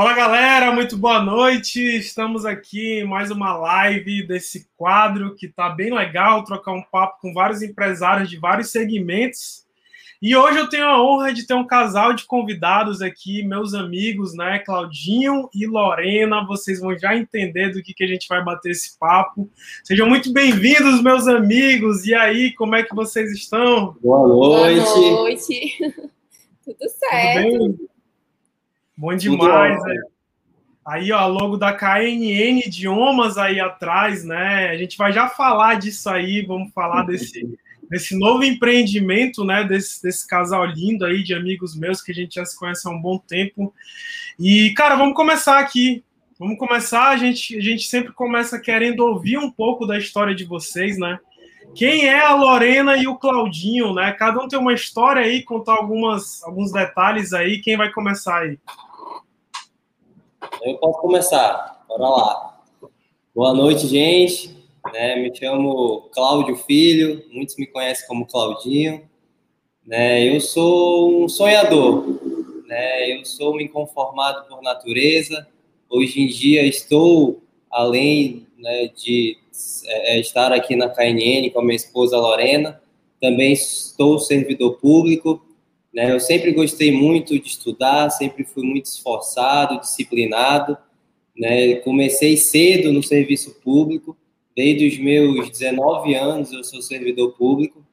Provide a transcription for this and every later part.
Fala galera, muito boa noite. Estamos aqui em mais uma live desse quadro que tá bem legal, trocar um papo com vários empresários de vários segmentos. E hoje eu tenho a honra de ter um casal de convidados aqui, meus amigos, né, Claudinho e Lorena. Vocês vão já entender do que, que a gente vai bater esse papo. Sejam muito bem-vindos, meus amigos. E aí, como é que vocês estão? Boa noite. Boa noite. Tudo certo. Tudo bem? Bom demais. Né? Aí, ó, logo da KNN Idiomas aí atrás, né? A gente vai já falar disso aí, vamos falar desse, desse novo empreendimento, né? Desse, desse casal lindo aí de amigos meus que a gente já se conhece há um bom tempo. E, cara, vamos começar aqui. Vamos começar. A gente, a gente sempre começa querendo ouvir um pouco da história de vocês, né? Quem é a Lorena e o Claudinho, né? Cada um tem uma história aí, contar algumas, alguns detalhes aí. Quem vai começar aí? Eu posso começar, bora lá. Boa noite, gente. Né, me chamo Cláudio Filho, muitos me conhecem como Claudinho. Né, eu sou um sonhador, né, eu sou um inconformado por natureza. Hoje em dia estou, além né, de é, é estar aqui na KNN com a minha esposa Lorena, também estou servidor público, né? Eu sempre gostei muito de estudar, sempre fui muito esforçado, disciplinado. Né? Comecei cedo no serviço público, desde os meus 19 anos eu sou servidor público.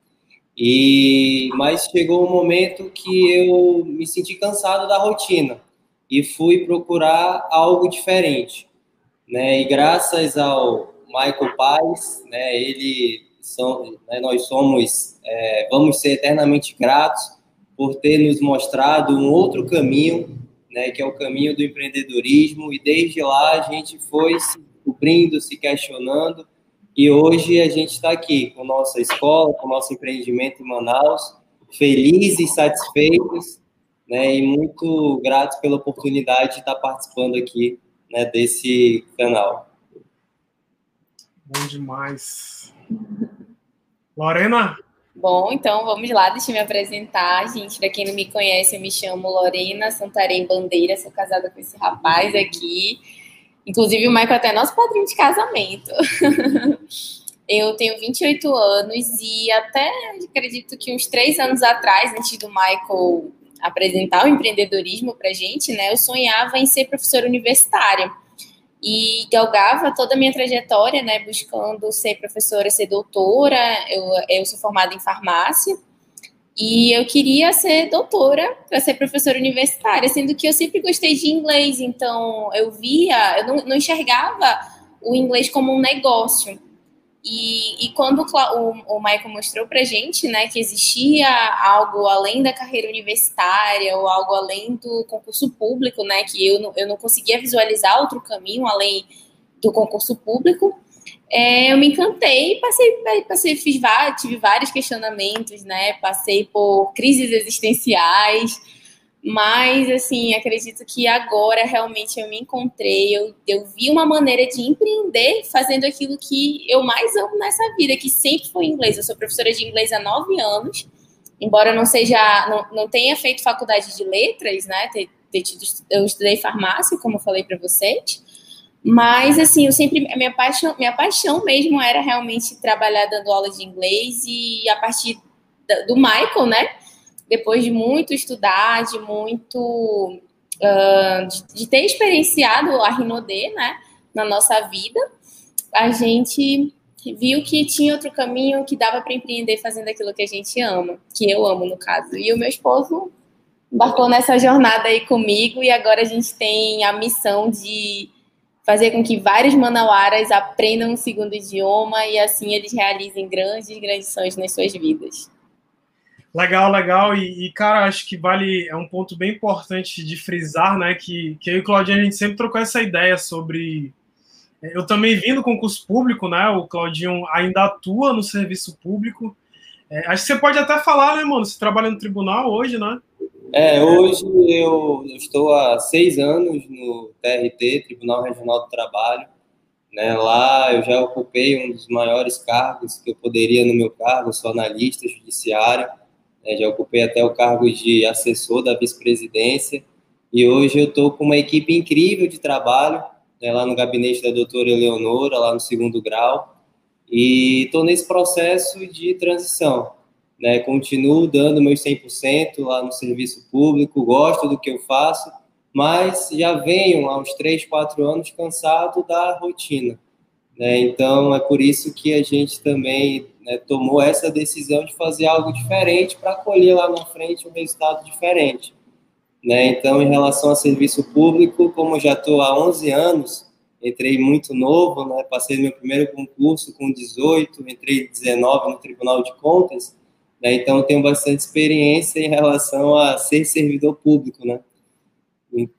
E mas chegou um momento que eu me senti cansado da rotina e fui procurar algo diferente, né? E graças ao Michael Paz, né? Ele são, né, nós somos, é, vamos ser eternamente gratos por ter nos mostrado um outro caminho, né, que é o caminho do empreendedorismo, e desde lá a gente foi se descobrindo, se questionando, e hoje a gente está aqui com nossa escola, com nosso empreendimento em Manaus, felizes satisfeitos, né, e muito gratos pela oportunidade de estar participando aqui né, desse canal. Bom demais. Lorena, Bom, então vamos lá, deixa eu me apresentar. Gente, para quem não me conhece, eu me chamo Lorena Santarém Bandeira, sou casada com esse rapaz aqui. Inclusive, o Michael é até nosso padrinho de casamento. eu tenho 28 anos e até acredito que uns três anos atrás, antes do Michael apresentar o empreendedorismo para gente, né, eu sonhava em ser professora universitária e galgava toda a minha trajetória, né, buscando ser professora, ser doutora. Eu, eu sou formada em farmácia e eu queria ser doutora para ser professora universitária, sendo que eu sempre gostei de inglês, então eu via, eu não, não enxergava o inglês como um negócio. E, e quando o, o Michael mostrou para gente, né, que existia algo além da carreira universitária ou algo além do concurso público, né, que eu não, eu não conseguia visualizar outro caminho além do concurso público, é, eu me encantei, passei, passei, fiz tive vários questionamentos, né, passei por crises existenciais, mas, assim, acredito que agora realmente eu me encontrei, eu, eu vi uma maneira de empreender fazendo aquilo que eu mais amo nessa vida, que sempre foi inglês. Eu sou professora de inglês há nove anos, embora não seja, não, não tenha feito faculdade de letras, né? Ter, ter tido, eu estudei farmácia, como eu falei para vocês. Mas, assim, eu sempre. Minha paixão, minha paixão mesmo era realmente trabalhar dando aula de inglês e a partir do Michael, né? Depois de muito estudar, de muito uh, de, de, ter experienciado a Rinodê, né, na nossa vida, a gente viu que tinha outro caminho que dava para empreender fazendo aquilo que a gente ama, que eu amo no caso. E o meu esposo embarcou nessa jornada aí comigo e agora a gente tem a missão de fazer com que vários manauaras aprendam um segundo idioma e assim eles realizem grandes, grandes sonhos nas suas vidas. Legal, legal. E, e, cara, acho que vale, é um ponto bem importante de frisar, né? Que, que eu e o Claudinho, a gente sempre trocou essa ideia sobre. É, eu também vim do concurso público, né? O Claudinho ainda atua no serviço público. É, acho que você pode até falar, né, mano? Você trabalha no tribunal hoje, né? É, hoje eu estou há seis anos no TRT, Tribunal Regional do Trabalho. Né? Lá eu já ocupei um dos maiores cargos que eu poderia no meu cargo, sou analista judiciário. Né, já ocupei até o cargo de assessor da vice-presidência E hoje eu estou com uma equipe incrível de trabalho, né, lá no gabinete da doutora Eleonora, lá no segundo grau, e estou nesse processo de transição. Né, continuo dando meus 100% lá no serviço público, gosto do que eu faço, mas já venho há uns 3, 4 anos cansado da rotina. Né, então, é por isso que a gente também né, tomou essa decisão de fazer algo diferente para colher lá na frente um resultado diferente. Né? Então, em relação ao serviço público, como já estou há 11 anos, entrei muito novo, né? passei meu primeiro concurso com 18, entrei 19 no Tribunal de Contas, né? então tenho bastante experiência em relação a ser servidor público, né?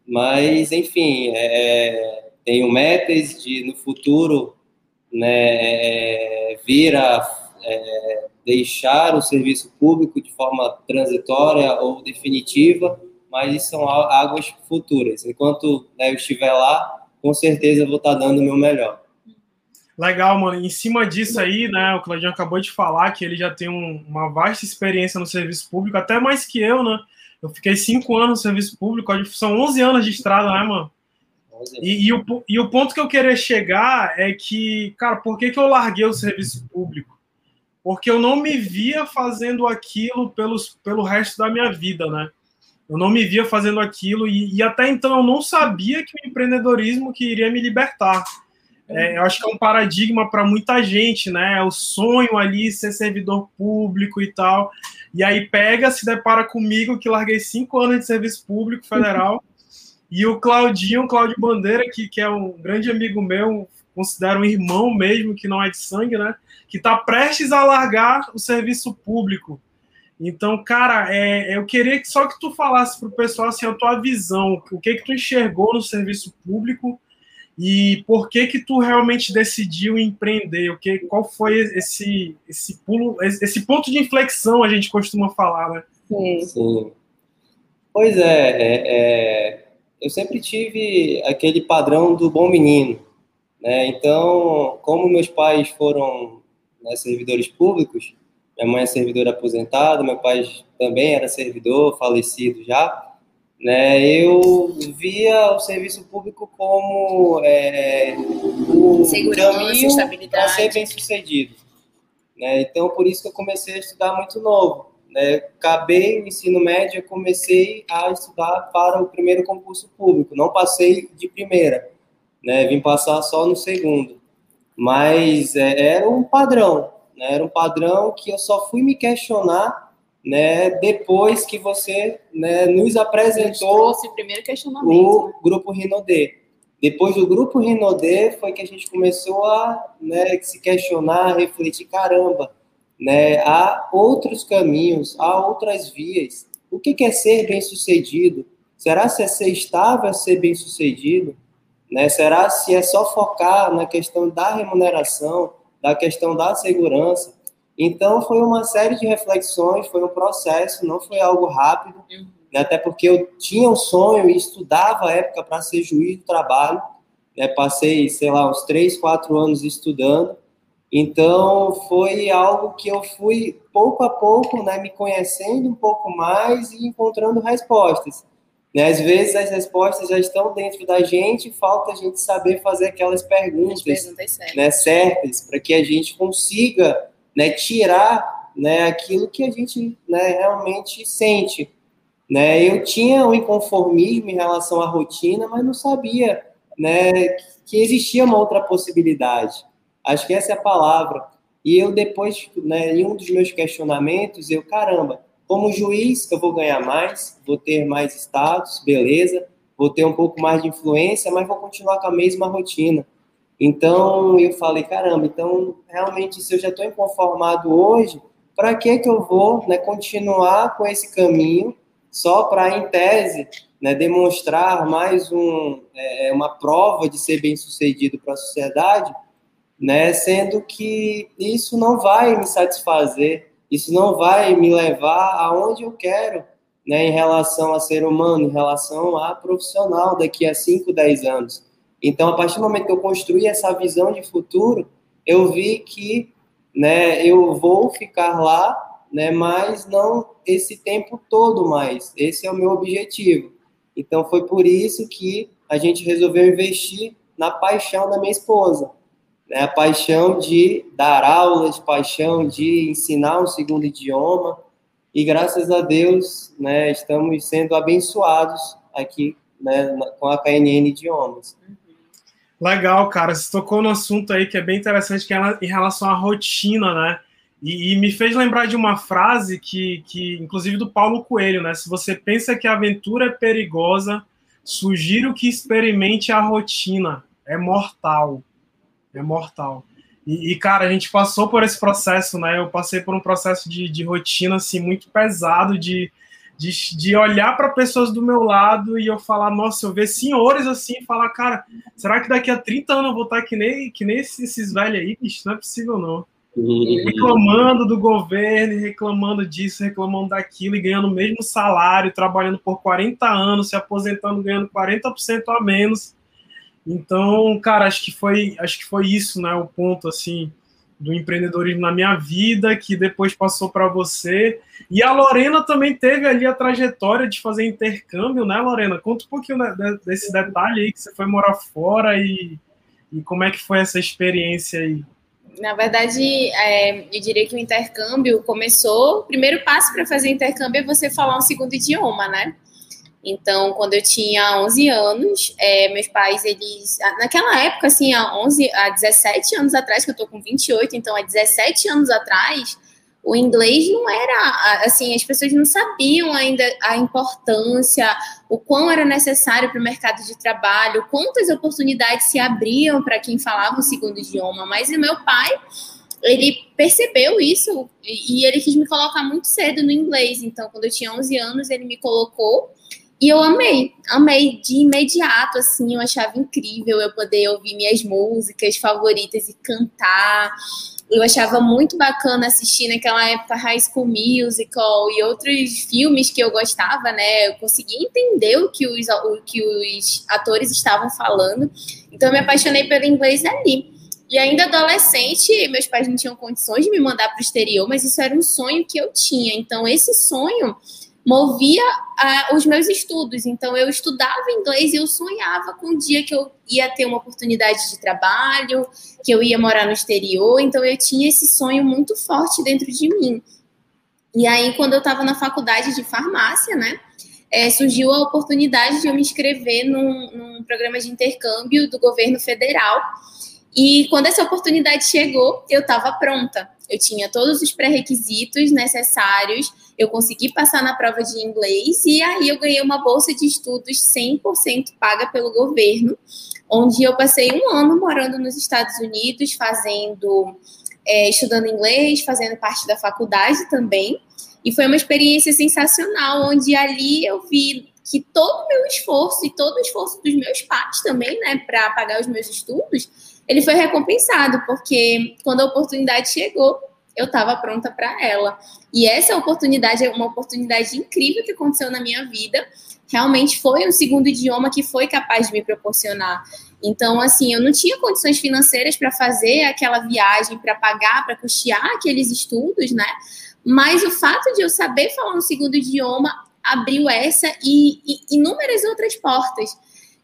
Mas, enfim, é, tenho metas de, no futuro, né, vir a é, deixar o serviço público de forma transitória ou definitiva, mas isso são águas futuras. Enquanto né, eu estiver lá, com certeza vou estar dando o meu melhor. Legal, mano. Em cima disso aí, né, o Claudinho acabou de falar que ele já tem um, uma vasta experiência no serviço público, até mais que eu, né? Eu fiquei cinco anos no serviço público, são 11 anos de estrada, né, mano? E, e, o, e o ponto que eu queria chegar é que, cara, por que, que eu larguei o serviço público? Porque eu não me via fazendo aquilo pelos, pelo resto da minha vida, né? Eu não me via fazendo aquilo e, e, até então eu não sabia que o empreendedorismo que iria me libertar. É, eu acho que é um paradigma para muita gente, né? É o sonho ali ser servidor público e tal. E aí pega, se depara comigo que larguei cinco anos de serviço público federal e o Claudinho, o Cláudio Bandeira, que, que é um grande amigo meu, considero um irmão mesmo, que não é de sangue, né? Que está prestes a largar o serviço público. Então, cara, é, eu queria que só que tu falasse para o pessoal assim, a tua visão, o que que tu enxergou no serviço público e por que que tu realmente decidiu empreender? O que, qual foi esse esse pulo, esse ponto de inflexão a gente costuma falar, né? Sim. Sim. Pois é, é, é, eu sempre tive aquele padrão do bom menino, né? Então, como meus pais foram né, servidores públicos, minha mãe é servidora aposentada, meu pai também era servidor, falecido já. Né, eu via o serviço público como é, o caminho para ser bem sucedido. Né, então, por isso que eu comecei a estudar muito novo. Né, acabei o ensino médio, comecei a estudar para o primeiro concurso público. Não passei de primeira, né, vim passar só no segundo. Mas é, era um padrão. Né? Era um padrão que eu só fui me questionar né, depois que você né, nos apresentou o né? grupo Rinodê. Depois do grupo Rinodê foi que a gente começou a né, se questionar, refletir, caramba, né, há outros caminhos, há outras vias. O que é ser bem-sucedido? Será se é ser estável, ser bem-sucedido? Né? Será se é só focar na questão da remuneração? da questão da segurança. Então, foi uma série de reflexões, foi um processo, não foi algo rápido, uhum. né, até porque eu tinha um sonho e estudava à época para ser juiz do trabalho. Né, passei, sei lá, uns três, quatro anos estudando. Então, foi algo que eu fui, pouco a pouco, né, me conhecendo um pouco mais e encontrando respostas. Né? Às vezes as respostas já estão dentro da gente, falta a gente saber fazer aquelas perguntas, certas, né, certas para que a gente consiga né, tirar né, aquilo que a gente né, realmente sente. Né? Eu tinha um inconformismo em relação à rotina, mas não sabia né, que existia uma outra possibilidade. Acho que essa é a palavra. E eu depois, né, em um dos meus questionamentos, eu, caramba, como juiz, eu vou ganhar mais, vou ter mais status, beleza, vou ter um pouco mais de influência, mas vou continuar com a mesma rotina. Então, eu falei, caramba, então, realmente, se eu já estou inconformado hoje, para que que eu vou né, continuar com esse caminho só para, em tese, né, demonstrar mais um, é, uma prova de ser bem-sucedido para a sociedade, né, sendo que isso não vai me satisfazer isso não vai me levar aonde eu quero, né, em relação a ser humano, em relação a profissional daqui a 5, 10 anos. Então, a partir do momento que eu construí essa visão de futuro, eu vi que, né, eu vou ficar lá, né, mas não esse tempo todo mais. Esse é o meu objetivo. Então foi por isso que a gente resolveu investir na paixão da minha esposa, né? A paixão de dar aulas, paixão de ensinar um segundo idioma. E graças a Deus, né, estamos sendo abençoados aqui né, com a KNN Idiomas. Legal, cara. Você tocou no assunto aí que é bem interessante, que é em relação à rotina, né? E, e, me fez lembrar de uma frase que, que, inclusive, do Paulo Coelho, né? Se você pensa que a aventura é perigosa, sugiro que experimente a rotina. É mortal. É mortal. E, e, cara, a gente passou por esse processo, né? Eu passei por um processo de, de rotina, assim, muito pesado, de, de, de olhar para pessoas do meu lado e eu falar, nossa, eu ver senhores assim e falar, cara, será que daqui a 30 anos eu vou estar que nem, que nem esses, esses velhos aí? Bicho, não é possível, não reclamando do governo, reclamando disso, reclamando daquilo e ganhando o mesmo salário, trabalhando por 40 anos, se aposentando ganhando 40% a menos. Então, cara, acho que foi, acho que foi isso, né, o ponto assim do empreendedorismo na minha vida, que depois passou para você. E a Lorena também teve ali a trajetória de fazer intercâmbio, né, Lorena? Conta um pouquinho desse detalhe aí que você foi morar fora e, e como é que foi essa experiência aí. Na verdade, é, eu diria que o intercâmbio começou. O primeiro passo para fazer intercâmbio é você falar um segundo idioma, né? Então, quando eu tinha 11 anos, é, meus pais, eles. Naquela época, assim, há, 11, há 17 anos atrás, que eu tô com 28, então há 17 anos atrás, o inglês não era, assim, as pessoas não sabiam ainda a importância, o quão era necessário para o mercado de trabalho, quantas oportunidades se abriam para quem falava o segundo idioma. Mas o meu pai, ele percebeu isso e ele quis me colocar muito cedo no inglês. Então, quando eu tinha 11 anos, ele me colocou e eu amei, amei de imediato, assim, eu achava incrível eu poder ouvir minhas músicas favoritas e cantar. Eu achava muito bacana assistir naquela época High School Musical e outros filmes que eu gostava, né? Eu conseguia entender o que os, o que os atores estavam falando. Então eu me apaixonei pelo inglês ali. E ainda adolescente, meus pais não tinham condições de me mandar para o exterior, mas isso era um sonho que eu tinha. Então esse sonho movia uh, os meus estudos. Então, eu estudava inglês e eu sonhava com o dia que eu ia ter uma oportunidade de trabalho, que eu ia morar no exterior. Então, eu tinha esse sonho muito forte dentro de mim. E aí, quando eu estava na faculdade de farmácia, né, é, surgiu a oportunidade de eu me inscrever num, num programa de intercâmbio do governo federal. E quando essa oportunidade chegou, eu estava pronta. Eu tinha todos os pré-requisitos necessários eu consegui passar na prova de inglês e aí eu ganhei uma bolsa de estudos 100% paga pelo governo, onde eu passei um ano morando nos Estados Unidos, fazendo, é, estudando inglês, fazendo parte da faculdade também. E foi uma experiência sensacional, onde ali eu vi que todo o meu esforço e todo o esforço dos meus pais também, né, para pagar os meus estudos, ele foi recompensado, porque quando a oportunidade chegou, eu estava pronta para ela. E essa oportunidade é uma oportunidade incrível que aconteceu na minha vida. Realmente foi o segundo idioma que foi capaz de me proporcionar. Então, assim, eu não tinha condições financeiras para fazer aquela viagem, para pagar, para custear aqueles estudos, né? Mas o fato de eu saber falar um segundo idioma abriu essa e, e inúmeras outras portas.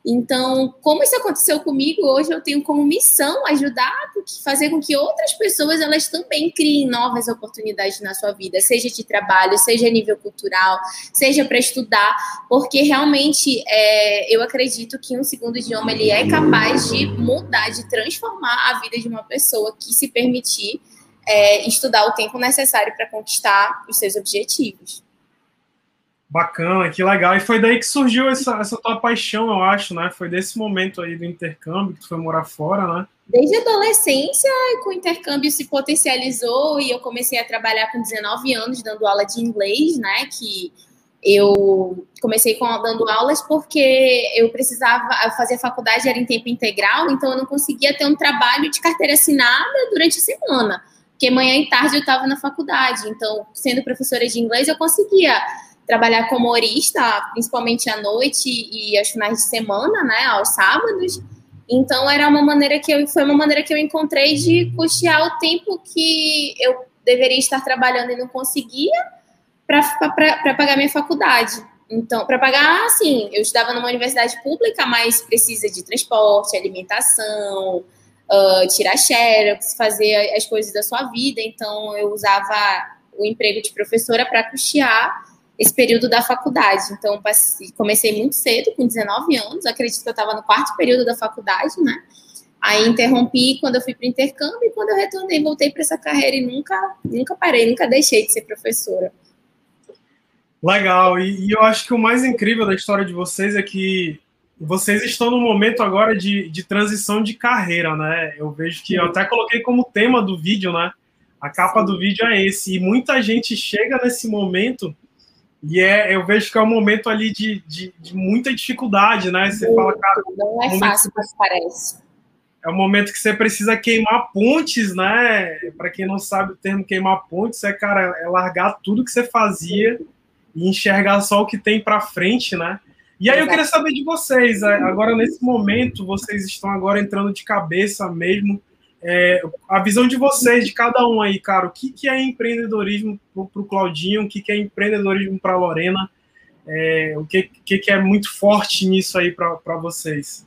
Então, como isso aconteceu comigo, hoje eu tenho como missão ajudar, fazer com que outras pessoas elas também criem novas oportunidades na sua vida, seja de trabalho, seja a nível cultural, seja para estudar, porque realmente é, eu acredito que um segundo idioma ele é capaz de mudar, de transformar a vida de uma pessoa que se permitir é, estudar o tempo necessário para conquistar os seus objetivos. Bacana, que legal. E foi daí que surgiu essa, essa tua paixão, eu acho, né? Foi desse momento aí do intercâmbio que tu foi morar fora, né? Desde a adolescência, com o intercâmbio se potencializou e eu comecei a trabalhar com 19 anos dando aula de inglês, né? Que eu comecei com, dando aulas porque eu precisava fazer faculdade era em tempo integral, então eu não conseguia ter um trabalho de carteira assinada durante a semana, porque manhã e tarde eu estava na faculdade. Então, sendo professora de inglês, eu conseguia trabalhar como horista, principalmente à noite e aos finais de semana, né, aos sábados. Então era uma maneira que eu foi uma maneira que eu encontrei de custear o tempo que eu deveria estar trabalhando e não conseguia para pagar minha faculdade. Então, para pagar, assim, eu estudava numa universidade pública, mas precisa de transporte, alimentação, uh, tirar xerox, fazer as coisas da sua vida. Então, eu usava o emprego de professora para custear esse período da faculdade. Então, comecei muito cedo, com 19 anos, acredito que eu estava no quarto período da faculdade, né? Aí interrompi quando eu fui para o intercâmbio e quando eu retornei, voltei para essa carreira e nunca, nunca parei, nunca deixei de ser professora. Legal, e, e eu acho que o mais incrível da história de vocês é que vocês estão no momento agora de, de transição de carreira, né? Eu vejo que eu até coloquei como tema do vídeo, né? A capa do vídeo é esse. E muita gente chega nesse momento e é, eu vejo que é um momento ali de, de, de muita dificuldade, né? Você fala, cara. Não é fácil, mas parece. É um momento que você precisa queimar pontes, né? Para quem não sabe o termo queimar pontes, é, cara, é largar tudo que você fazia e enxergar só o que tem para frente, né? E aí eu queria saber de vocês, é, agora nesse momento, vocês estão agora entrando de cabeça mesmo, é, a visão de vocês, de cada um aí, cara, o que, que é empreendedorismo para o Claudinho, o que, que é empreendedorismo para a Lorena, é, o que, que, que é muito forte nisso aí para vocês?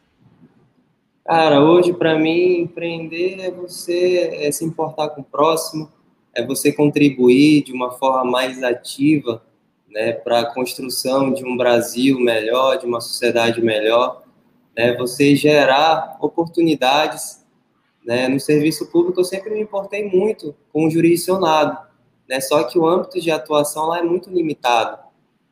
Cara, hoje para mim empreender é você é se importar com o próximo, é você contribuir de uma forma mais ativa né, para a construção de um Brasil melhor, de uma sociedade melhor, né, você gerar oportunidades. Né, no serviço público eu sempre me importei muito com o jurisdicionado, né, só que o âmbito de atuação lá é muito limitado.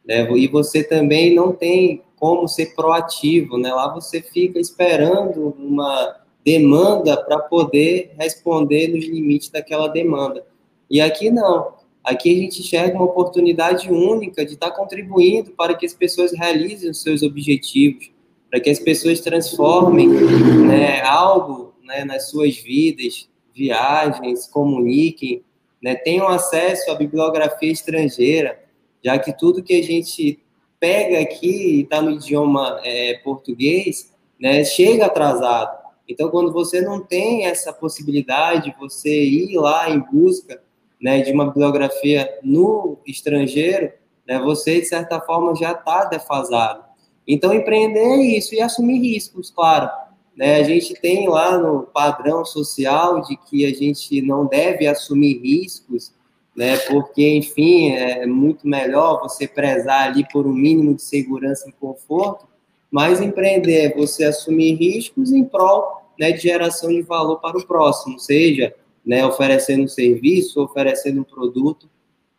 Né, e você também não tem como ser proativo, né, lá você fica esperando uma demanda para poder responder nos limites daquela demanda. E aqui não, Aqui a gente enxerga uma oportunidade única de estar contribuindo para que as pessoas realizem os seus objetivos, para que as pessoas transformem né, algo né, nas suas vidas, viagens, comuniquem, né, tenham acesso à bibliografia estrangeira, já que tudo que a gente pega aqui e está no idioma é, português, né, chega atrasado. Então, quando você não tem essa possibilidade, você ir lá em busca né, de uma bibliografia no estrangeiro, né, você, de certa forma, já está defasado. Então, empreender é isso e assumir riscos, claro. Né, a gente tem lá no padrão social de que a gente não deve assumir riscos, né, porque, enfim, é muito melhor você prezar ali por um mínimo de segurança e conforto, mas empreender é você assumir riscos em prol né, de geração de valor para o próximo, seja né, oferecendo um serviço, oferecendo um produto.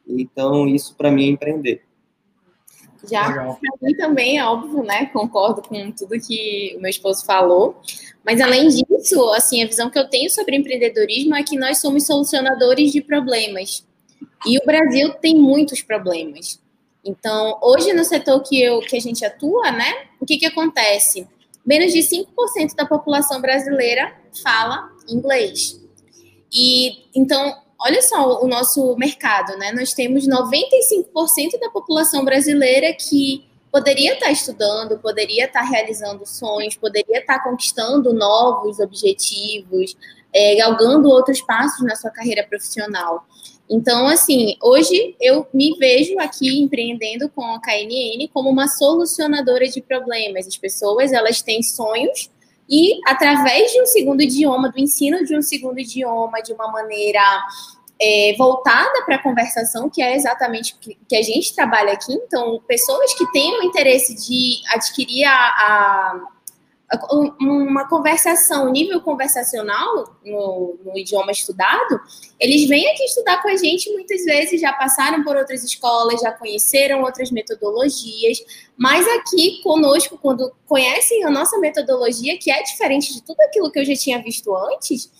Então, isso para mim é empreender. Já para mim também é óbvio, né? Concordo com tudo que o meu esposo falou. Mas além disso, assim, a visão que eu tenho sobre empreendedorismo é que nós somos solucionadores de problemas. E o Brasil tem muitos problemas. Então, hoje no setor que, eu, que a gente atua, né? O que, que acontece? Menos de 5% da população brasileira fala inglês. E então, olha só o nosso mercado, né? Nós temos 95% da população brasileira que poderia estar estudando, poderia estar realizando sonhos, poderia estar conquistando novos objetivos, é, galgando outros passos na sua carreira profissional. Então, assim, hoje eu me vejo aqui empreendendo com a KNN como uma solucionadora de problemas. As pessoas, elas têm sonhos e através de um segundo idioma, do ensino de um segundo idioma, de uma maneira é, voltada para a conversação, que é exatamente o que, que, a gente trabalha aqui. Então, pessoas que têm o interesse de adquirir a, a uma conversação, nível conversacional no, no, idioma estudado, eles vêm aqui estudar com a gente muitas vezes, já passaram por outras escolas, já conheceram outras metodologias, mas aqui conosco, quando conhecem a nossa metodologia, que é diferente de tudo aquilo que eu já tinha visto antes,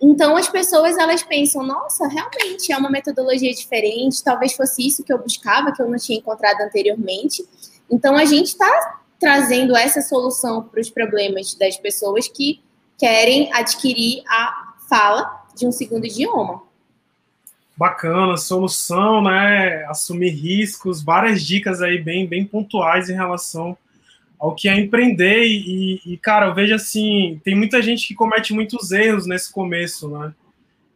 então as pessoas elas pensam, nossa, realmente é uma metodologia diferente, talvez fosse isso que eu buscava, que eu não tinha encontrado anteriormente. Então a gente está trazendo essa solução para os problemas das pessoas que querem adquirir a fala de um segundo idioma. Bacana, solução, né? Assumir riscos, várias dicas aí bem, bem pontuais em relação ao que é empreender. E, e, cara, eu vejo assim: tem muita gente que comete muitos erros nesse começo, né?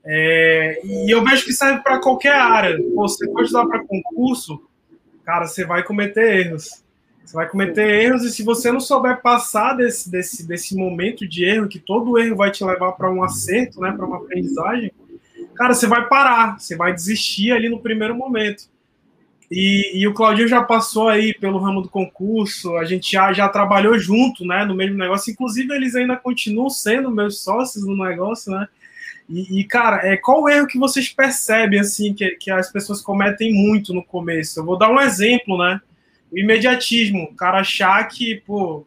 É, e eu vejo que serve para qualquer área. Pô, você pode dar para concurso, cara, você vai cometer erros. Você vai cometer erros e se você não souber passar desse, desse, desse momento de erro, que todo erro vai te levar para um acerto, né, para uma aprendizagem, cara, você vai parar, você vai desistir ali no primeiro momento. E, e, o Claudinho já passou aí pelo ramo do concurso, a gente já, já trabalhou junto, né, no mesmo negócio. Inclusive, eles ainda continuam sendo meus sócios no negócio, né? E, e, cara, é, qual o erro que vocês percebem, assim, que, que as pessoas cometem muito no começo? Eu vou dar um exemplo, né? O imediatismo. O cara achar que, pô,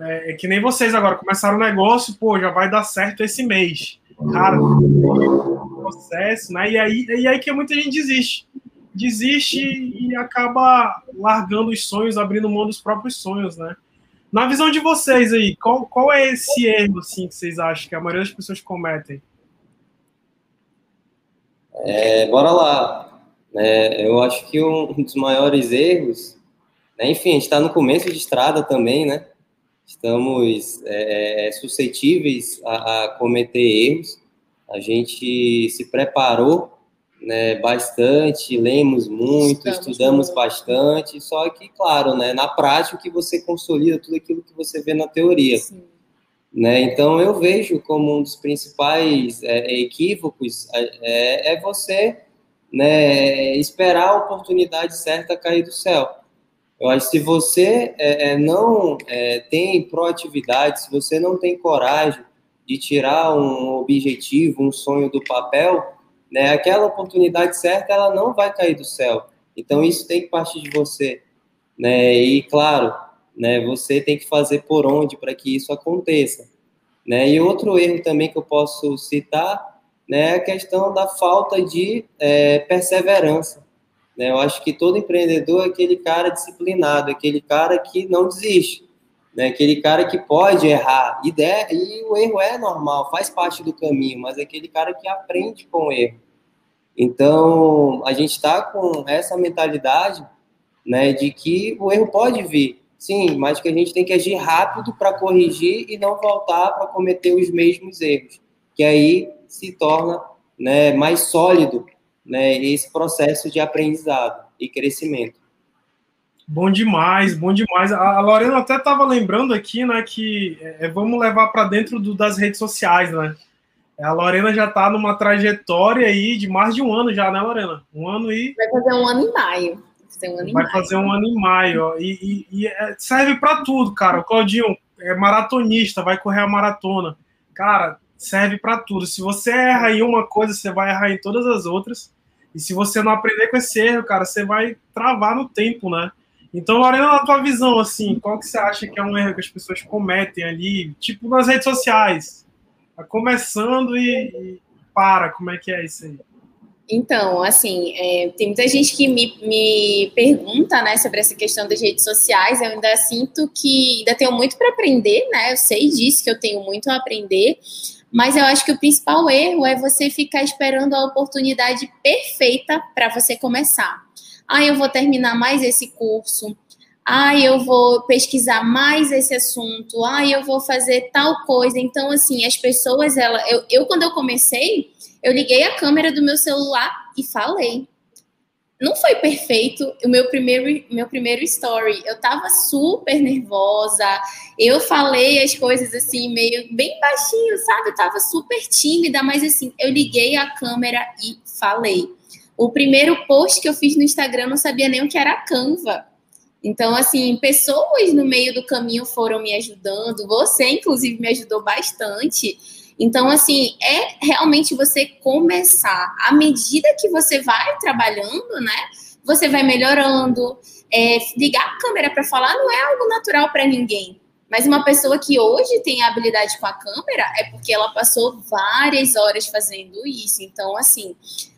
é, é que nem vocês agora, começaram o negócio, pô, já vai dar certo esse mês. Cara, processo, né? E aí, e aí que muita gente desiste. Desiste e acaba largando os sonhos, abrindo mão dos próprios sonhos, né? Na visão de vocês aí, qual, qual é esse erro, assim, que vocês acham que a maioria das pessoas cometem? É, bora lá. É, eu acho que um dos maiores erros, enfim, a gente está no começo de estrada também, né? Estamos é, é, suscetíveis a, a, cometer erros. A gente se preparou né, bastante, lemos muito, estudamos, estudamos bastante, só que, claro, né, na prática que você consolida tudo aquilo que você vê na teoria. Sim. Né? Então, eu vejo como um dos principais é, equívocos é, é, você né, esperar a oportunidade certa cair do céu. Eu acho que se você é, é não é, tem proatividade, se você não tem coragem de tirar um objetivo, um sonho do papel, né, aquela oportunidade certa ela não vai cair do céu. Então, isso tem que partir de você. Né? E, claro, né? Você tem que fazer por onde para que isso aconteça, né? E outro erro também que eu posso citar, né, é a questão da falta de é, perseverança. Né? Eu acho que todo empreendedor é aquele cara disciplinado, aquele cara que não desiste, né? Aquele cara que pode errar e, der, e o erro é normal, faz parte do caminho, mas é aquele cara que aprende com o erro. Então, a gente está com essa mentalidade né, de que o erro pode vir, Sim, mas que a gente tem que agir rápido para corrigir e não voltar para cometer os mesmos erros, que aí se torna né, mais sólido né, esse processo de aprendizado e crescimento. Bom demais, bom demais. A Lorena até estava lembrando aqui, né, que é, vamos levar para dentro do, das redes sociais, né? A Lorena já está numa trajetória aí de mais de um ano já, né, Lorena? Um ano e. Vai fazer um ano e maio fazer um ano Vai fazer um ano em maio, ó. E, e, e é, serve para tudo, cara. O Claudinho é maratonista, vai correr a maratona. Cara, serve para tudo. Se você erra em uma coisa, você vai errar em todas as outras. E se você não aprender com esse erro, cara, você vai travar no tempo, né? Então, Lorena, na tua visão, assim, qual que você acha que é um erro que as pessoas cometem ali, tipo nas redes sociais? Tá começando e, e para, como é que é isso aí? Então, assim, é, tem muita gente que me, me pergunta, né, sobre essa questão das redes sociais. Eu ainda sinto que ainda tenho muito para aprender, né? Eu sei disso que eu tenho muito a aprender, mas eu acho que o principal erro é você ficar esperando a oportunidade perfeita para você começar. Ah, eu vou terminar mais esse curso. Ah, eu vou pesquisar mais esse assunto. Ah, eu vou fazer tal coisa. Então, assim, as pessoas, ela, eu, eu quando eu comecei, eu liguei a câmera do meu celular e falei. Não foi perfeito o meu primeiro, meu primeiro story. Eu tava super nervosa. Eu falei as coisas assim, meio bem baixinho, sabe? Eu tava super tímida, mas assim, eu liguei a câmera e falei. O primeiro post que eu fiz no Instagram, não sabia nem o que era Canva. Então, assim, pessoas no meio do caminho foram me ajudando. Você, inclusive, me ajudou bastante. Então, assim, é realmente você começar. À medida que você vai trabalhando, né? Você vai melhorando. É, ligar a câmera para falar não é algo natural para ninguém. Mas uma pessoa que hoje tem habilidade com a câmera é porque ela passou várias horas fazendo isso. Então, assim,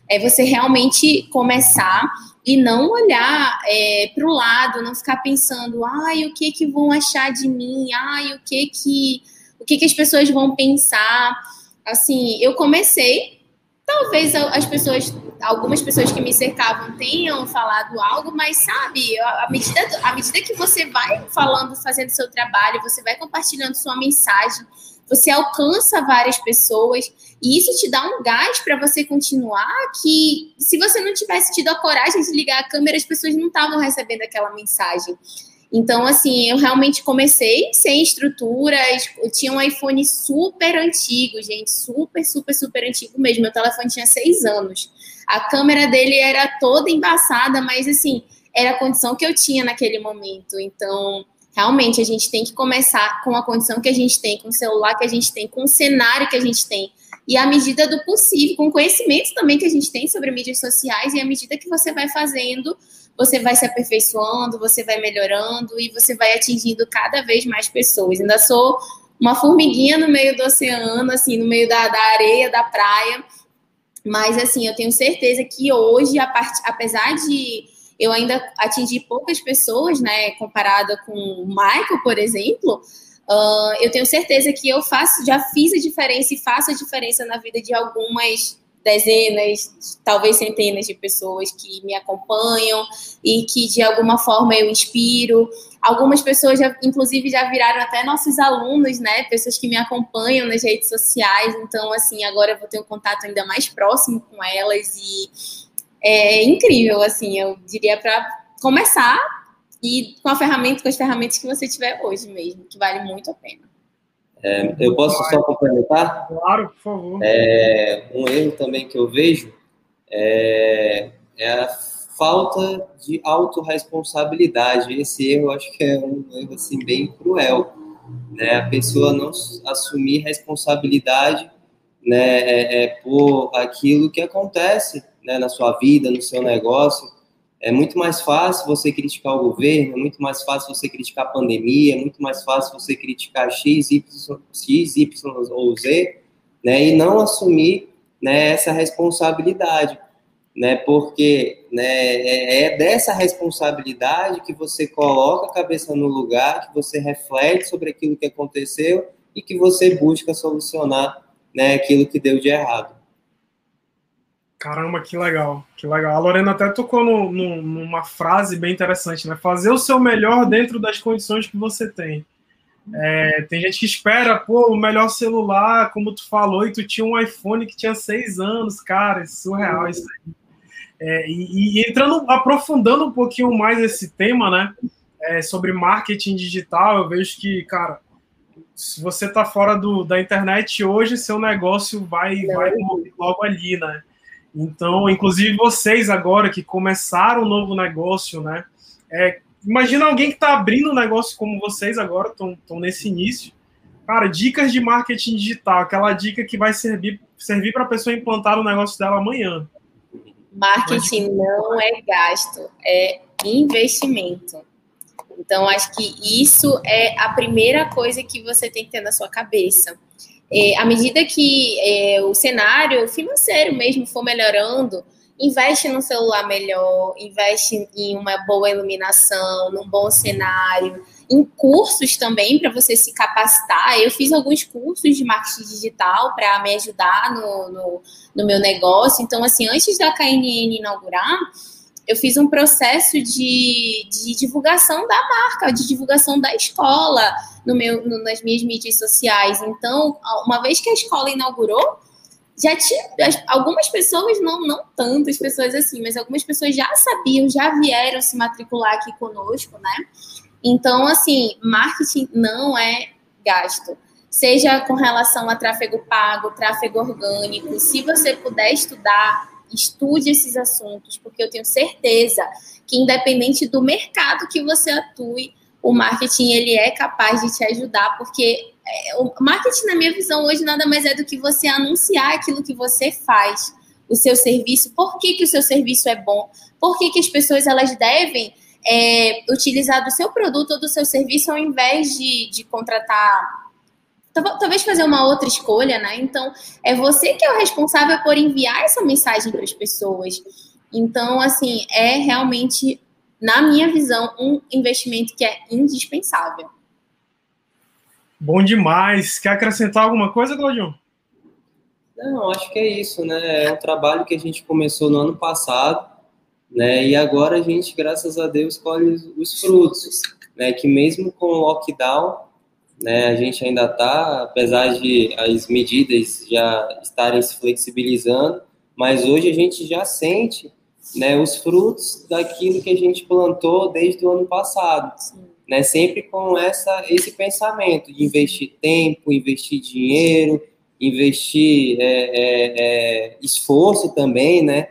é você realmente começar e não olhar é, para o lado, não ficar pensando, ai, o que que vão achar de mim? Ai, o que que que, que as pessoas vão pensar. Assim, eu comecei, talvez as pessoas, algumas pessoas que me cercavam tenham falado algo, mas sabe, à medida, à medida que você vai falando, fazendo seu trabalho, você vai compartilhando sua mensagem, você alcança várias pessoas e isso te dá um gás para você continuar. Que se você não tivesse tido a coragem de ligar a câmera, as pessoas não estavam recebendo aquela mensagem. Então, assim, eu realmente comecei sem estruturas. Eu tinha um iPhone super antigo, gente, super, super, super antigo mesmo. Meu telefone tinha seis anos. A câmera dele era toda embaçada, mas assim, era a condição que eu tinha naquele momento. Então, realmente, a gente tem que começar com a condição que a gente tem, com o celular que a gente tem, com o cenário que a gente tem. E à medida do possível, com o conhecimento também que a gente tem sobre mídias sociais, e à medida que você vai fazendo, você vai se aperfeiçoando, você vai melhorando e você vai atingindo cada vez mais pessoas. Ainda sou uma formiguinha no meio do oceano, assim, no meio da, da areia, da praia, mas, assim, eu tenho certeza que hoje, part... apesar de eu ainda atingir poucas pessoas, né, comparada com o Michael, por exemplo, uh, eu tenho certeza que eu faço, já fiz a diferença e faço a diferença na vida de algumas dezenas, talvez centenas de pessoas que me acompanham e que de alguma forma eu inspiro. Algumas pessoas, já, inclusive, já viraram até nossos alunos, né? Pessoas que me acompanham nas redes sociais. Então, assim, agora eu vou ter um contato ainda mais próximo com elas e é incrível, assim, eu diria para começar e com a ferramenta, com as ferramentas que você tiver hoje mesmo, que vale muito a pena. É, eu posso só complementar? Claro, por favor. É, um erro também que eu vejo é, é a falta de autorresponsabilidade. Esse erro, eu acho que é um erro assim, bem cruel. Né? A pessoa não assumir responsabilidade né, é, é, por aquilo que acontece né, na sua vida, no seu negócio. É muito mais fácil você criticar o governo, é muito mais fácil você criticar a pandemia, é muito mais fácil você criticar X, Y, X, y ou Z, né, e não assumir né, essa responsabilidade, né, porque né, é, é dessa responsabilidade que você coloca a cabeça no lugar, que você reflete sobre aquilo que aconteceu e que você busca solucionar né, aquilo que deu de errado. Caramba, que legal, que legal. A Lorena até tocou no, no, numa frase bem interessante, né? Fazer o seu melhor dentro das condições que você tem. É, tem gente que espera, pô, o melhor celular, como tu falou, e tu tinha um iPhone que tinha seis anos, cara, é surreal isso aí. É, e, e, entrando, aprofundando um pouquinho mais esse tema, né, é, sobre marketing digital, eu vejo que, cara, se você tá fora do, da internet hoje, seu negócio vai, vai logo ali, né? Então, inclusive vocês agora que começaram um novo negócio, né? É, imagina alguém que está abrindo um negócio como vocês agora, estão nesse início. Cara, dicas de marketing digital, aquela dica que vai servir, servir para a pessoa implantar o negócio dela amanhã. Marketing não é gasto, é investimento. Então, acho que isso é a primeira coisa que você tem que ter na sua cabeça. É, à medida que é, o cenário financeiro mesmo for melhorando, investe num celular melhor, investe em uma boa iluminação, num bom cenário, em cursos também para você se capacitar. Eu fiz alguns cursos de marketing digital para me ajudar no, no, no, meu negócio. Então, assim, antes da KNN inaugurar, eu fiz um processo de, de divulgação da marca, de divulgação da escola no meu, no, nas minhas mídias sociais. Então, uma vez que a escola inaugurou, já tinha algumas pessoas, não, não tantas pessoas assim, mas algumas pessoas já sabiam, já vieram se matricular aqui conosco, né? Então, assim, marketing não é gasto. Seja com relação a tráfego pago, tráfego orgânico, se você puder estudar estude esses assuntos, porque eu tenho certeza que independente do mercado que você atue, o marketing ele é capaz de te ajudar, porque é, o marketing, na minha visão, hoje nada mais é do que você anunciar aquilo que você faz, o seu serviço, por que, que o seu serviço é bom, por que, que as pessoas elas devem é, utilizar do seu produto ou do seu serviço ao invés de, de contratar talvez fazer uma outra escolha, né? Então, é você que é o responsável por enviar essa mensagem para as pessoas. Então, assim, é realmente, na minha visão, um investimento que é indispensável. Bom demais. Quer acrescentar alguma coisa, Claudio? Não, acho que é isso, né? É um trabalho que a gente começou no ano passado, né? E agora a gente, graças a Deus, colhe os frutos, né? Que mesmo com o lockdown, né? A gente ainda está, apesar de as medidas já estarem se flexibilizando, mas hoje a gente já sente né, os frutos daquilo que a gente plantou desde o ano passado. Né, sempre com essa, esse pensamento de investir tempo, investir dinheiro, investir é, é, é, esforço também, né?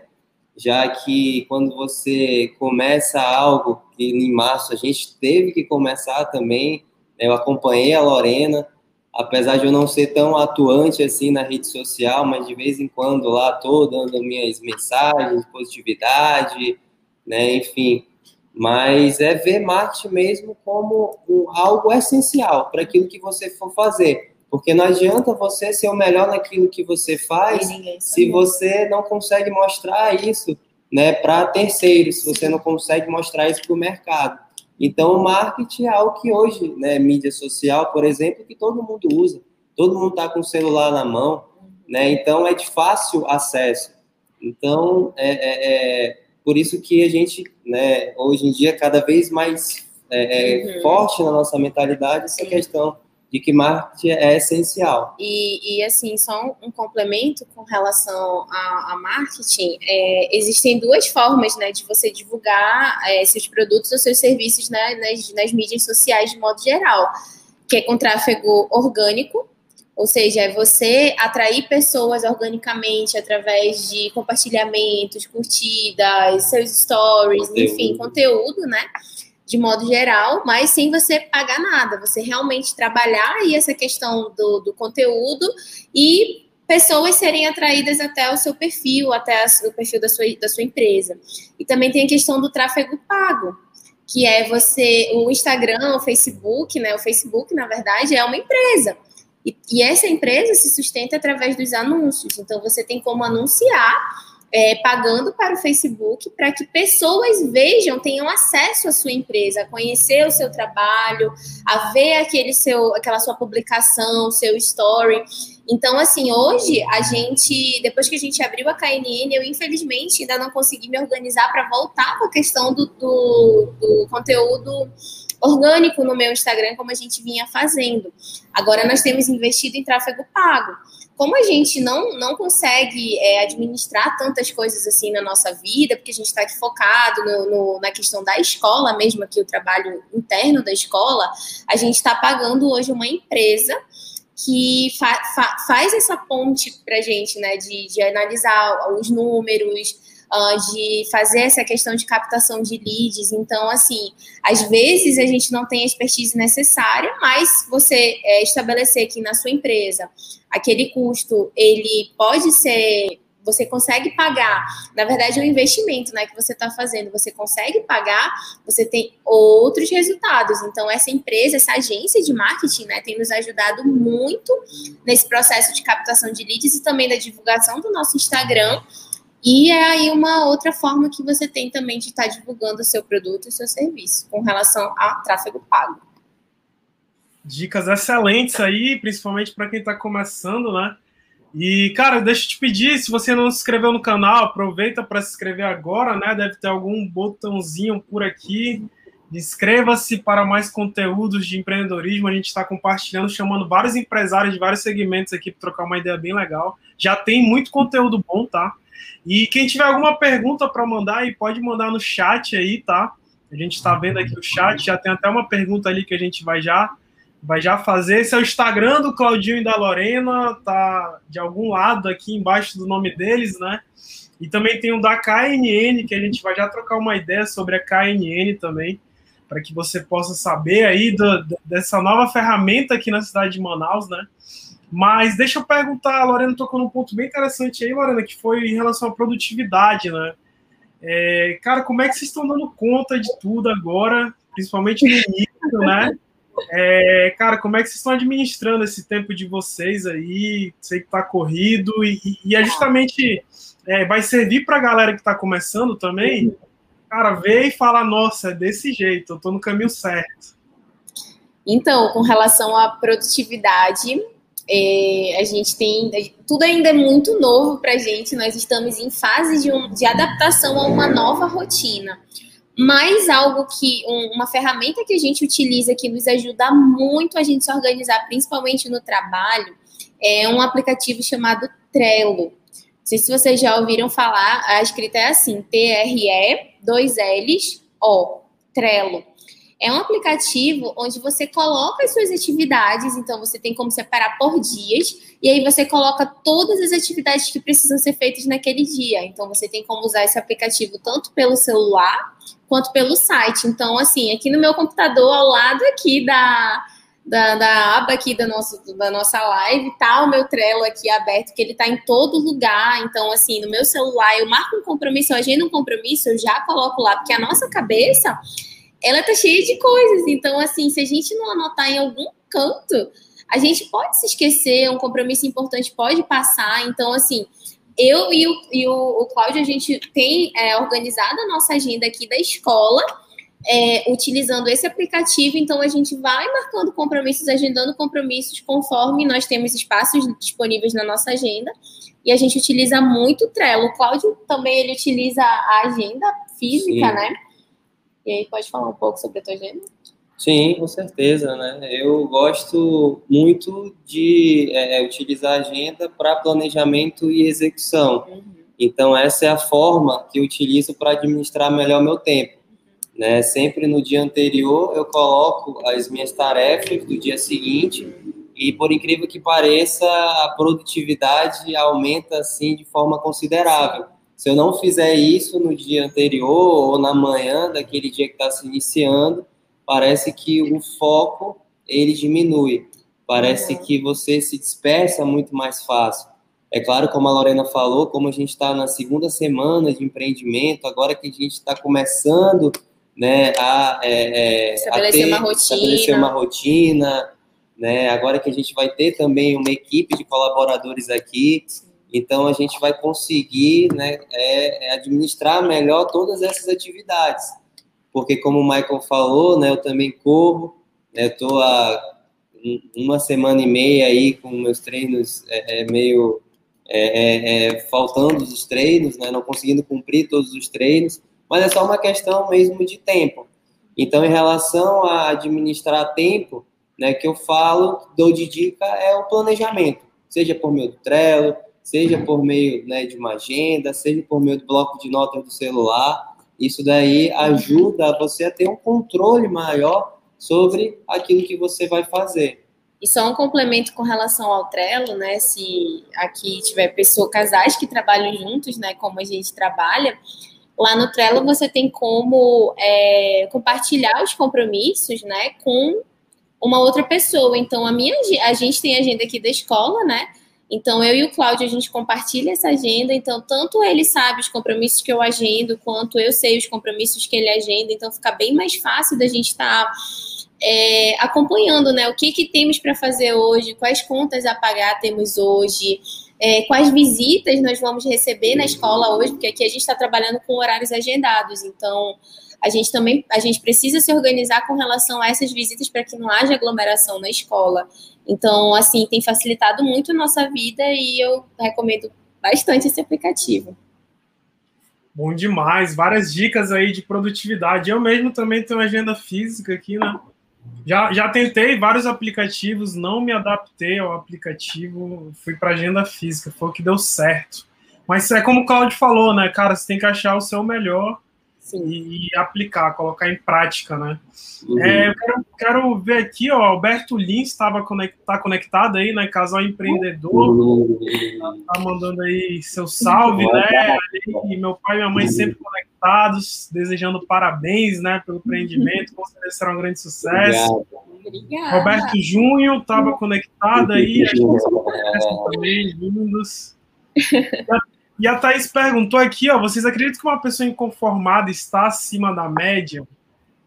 Já que quando você começa algo, que em março a gente teve que começar também, eu acompanhei a Lorena, apesar de eu não ser tão atuante assim na rede social, mas de vez em quando lá estou dando minhas mensagens, positividade, né, enfim. Mas é ver marketing mesmo como um, algo essencial para aquilo que você for fazer. Porque não adianta você ser o melhor naquilo que você faz se você não consegue mostrar isso né, para terceiros, se você não consegue mostrar isso para o mercado. Então, o marketing é algo que hoje, né, mídia social, por exemplo, que todo mundo usa. Todo mundo está com o celular na mão, né? Então, é de fácil acesso. Então, é, é, é por isso que a gente, né, hoje em dia, cada vez mais é, é uhum. forte na nossa mentalidade essa questão de que marketing é essencial. E, e assim, só um, um, complemento com relação a, a marketing, é, existem duas formas, né, de você divulgar é, seus produtos ou seus serviços né, nas, nas mídias sociais de modo geral, que é com tráfego orgânico, ou seja, é você atrair pessoas organicamente através de compartilhamentos, curtidas, seus stories, conteúdo. enfim, conteúdo, né? De modo geral, mas sem você pagar nada, você realmente trabalhar aí essa questão do, do conteúdo e pessoas serem atraídas até o seu perfil, até o perfil da sua, da sua empresa. E também tem a questão do tráfego pago, que é você, o Instagram, o Facebook, né? O Facebook, na verdade, é uma empresa. E, e essa empresa se sustenta através dos anúncios. Então, você tem como anunciar é, pagando para o Facebook para que pessoas vejam, tenham acesso à sua empresa, a conhecer o seu trabalho, a ver aquele seu, aquela sua publicação, seu story. Então, assim, hoje a gente, depois que a gente abriu a KNN, eu infelizmente ainda não consegui me organizar para voltar com a questão do, do, do conteúdo orgânico no meu Instagram, como a gente vinha fazendo. Agora nós temos investido em tráfego pago como a gente não, não consegue é, administrar tantas coisas assim na nossa vida, porque a gente está focado no, no, na questão da escola mesmo, aqui o trabalho interno da escola, a gente está pagando hoje uma empresa que fa fa faz essa ponte para a gente, né, de, de analisar os números, uh, de fazer essa questão de captação de leads. Então, assim, às vezes a gente não tem a expertise necessária, mas você é, estabelecer aqui na sua empresa aquele custo, ele pode ser você consegue pagar, na verdade, é um investimento né, que você está fazendo, você consegue pagar, você tem outros resultados. Então, essa empresa, essa agência de marketing, né, tem nos ajudado muito nesse processo de captação de leads e também da divulgação do nosso Instagram e é aí uma outra forma que você tem também de estar divulgando o seu produto e seu serviço com relação a tráfego pago. Dicas excelentes aí, principalmente para quem está começando, né? E, cara, deixa eu te pedir, se você não se inscreveu no canal, aproveita para se inscrever agora, né? Deve ter algum botãozinho por aqui. Inscreva-se para mais conteúdos de empreendedorismo. A gente está compartilhando, chamando vários empresários de vários segmentos aqui para trocar uma ideia bem legal. Já tem muito conteúdo bom, tá? E quem tiver alguma pergunta para mandar aí, pode mandar no chat aí, tá? A gente está vendo aqui o chat, já tem até uma pergunta ali que a gente vai já vai já fazer. Esse é o Instagram do Claudinho e da Lorena, tá de algum lado aqui embaixo do nome deles, né? E também tem o da KNN, que a gente vai já trocar uma ideia sobre a KNN também, para que você possa saber aí do, dessa nova ferramenta aqui na cidade de Manaus, né? Mas deixa eu perguntar, a Lorena tocou num ponto bem interessante aí, Lorena, que foi em relação à produtividade, né? É, cara, como é que vocês estão dando conta de tudo agora, principalmente no início, né? É, cara, como é que vocês estão administrando esse tempo de vocês aí? Sei que tá corrido e, e é justamente é, vai servir para a galera que está começando também, cara, ver e falar, nossa, é desse jeito, eu tô no caminho certo. Então, com relação à produtividade, é, a gente tem. Tudo ainda é muito novo para a gente, nós estamos em fase de, um, de adaptação a uma nova rotina. Mas algo que, um, uma ferramenta que a gente utiliza que nos ajuda muito a gente se organizar, principalmente no trabalho, é um aplicativo chamado Trello. Não sei se vocês já ouviram falar, a escrita é assim, T-R-E, dois L's, O, Trello. É um aplicativo onde você coloca as suas atividades, então você tem como separar por dias, e aí você coloca todas as atividades que precisam ser feitas naquele dia. Então você tem como usar esse aplicativo tanto pelo celular quanto pelo site. Então, assim, aqui no meu computador, ao lado aqui da, da, da aba aqui da nossa, da nossa live, tá o meu Trello aqui aberto, que ele tá em todo lugar. Então, assim, no meu celular, eu marco um compromisso, eu agendo um compromisso, eu já coloco lá, porque a nossa cabeça ela tá cheia de coisas. Então, assim, se a gente não anotar em algum canto, a gente pode se esquecer, um compromisso importante pode passar. Então, assim, eu e o, e o, o Cláudio, a gente tem é, organizado a nossa agenda aqui da escola, é, utilizando esse aplicativo. Então, a gente vai marcando compromissos, agendando compromissos conforme nós temos espaços disponíveis na nossa agenda. E a gente utiliza muito o Trello. O Cláudio também ele utiliza a agenda física, Sim. né? E aí pode falar um pouco sobre a tua agenda? Sim, com certeza, né? Eu gosto muito de é, é utilizar a agenda para planejamento e execução. Uhum. Então, essa é a forma que eu utilizo para administrar melhor meu tempo. Né? Sempre no dia anterior, eu coloco as minhas tarefas do dia seguinte e, por incrível que pareça, a produtividade aumenta, assim, de forma considerável. Se eu não fizer isso no dia anterior ou na manhã daquele dia que está se iniciando, parece que o foco ele diminui. Parece uhum. que você se dispersa muito mais fácil. É claro, como a Lorena falou, como a gente está na segunda semana de empreendimento, agora que a gente está começando né, a, é, é, estabelecer, a ter, uma rotina. estabelecer uma rotina, né, agora que a gente vai ter também uma equipe de colaboradores aqui, então, a gente vai conseguir né, é, é, administrar melhor todas essas atividades. Porque, como o Michael falou, né, eu também corro, né, estou há uma semana e meia aí com meus treinos é, é meio é, é, faltando os treinos, né, não conseguindo cumprir todos os treinos, mas é só uma questão mesmo de tempo. Então, em relação a administrar tempo, né, que eu falo, dou de dica é o planejamento, seja por meio do Trello, seja por meio né, de uma agenda, seja por meio do bloco de notas do celular. Isso daí ajuda você a ter um controle maior sobre aquilo que você vai fazer. E só um complemento com relação ao Trello, né? Se aqui tiver pessoas, casais que trabalham juntos, né? Como a gente trabalha, lá no Trello você tem como é, compartilhar os compromissos, né? Com uma outra pessoa. Então a minha, a gente tem agenda aqui da escola, né? Então, eu e o Cláudio, a gente compartilha essa agenda. Então, tanto ele sabe os compromissos que eu agendo, quanto eu sei os compromissos que ele agenda. Então, fica bem mais fácil da gente estar tá, é, acompanhando, né? O que, que temos para fazer hoje, quais contas a pagar temos hoje, é, quais visitas nós vamos receber na escola hoje, porque aqui a gente está trabalhando com horários agendados. Então, a gente também a gente precisa se organizar com relação a essas visitas para que não haja aglomeração na escola. Então, assim, tem facilitado muito a nossa vida e eu recomendo bastante esse aplicativo. Bom demais, várias dicas aí de produtividade. Eu mesmo também tenho agenda física aqui, né? Já, já tentei vários aplicativos, não me adaptei ao aplicativo, fui para agenda física, foi o que deu certo. Mas é como o Claudio falou, né, cara? Você tem que achar o seu melhor e, e, aplicar, colocar em prática, né? Uhum. É, eu quero, quero, ver aqui, ó, Alberto Lins estava conect, tá conectado aí, né? Casal empreendedor, uhum. tá, tá, mandando aí seu salve, uhum. né? E meu pai e minha mãe sempre conectados, desejando parabéns, né, pelo empreendimento, com certeza será um grande sucesso. Obrigada. Roberto Júnior estava conectado aí, a gente também, lindos. E a Thaís perguntou aqui, ó, vocês acreditam que uma pessoa inconformada está acima da média?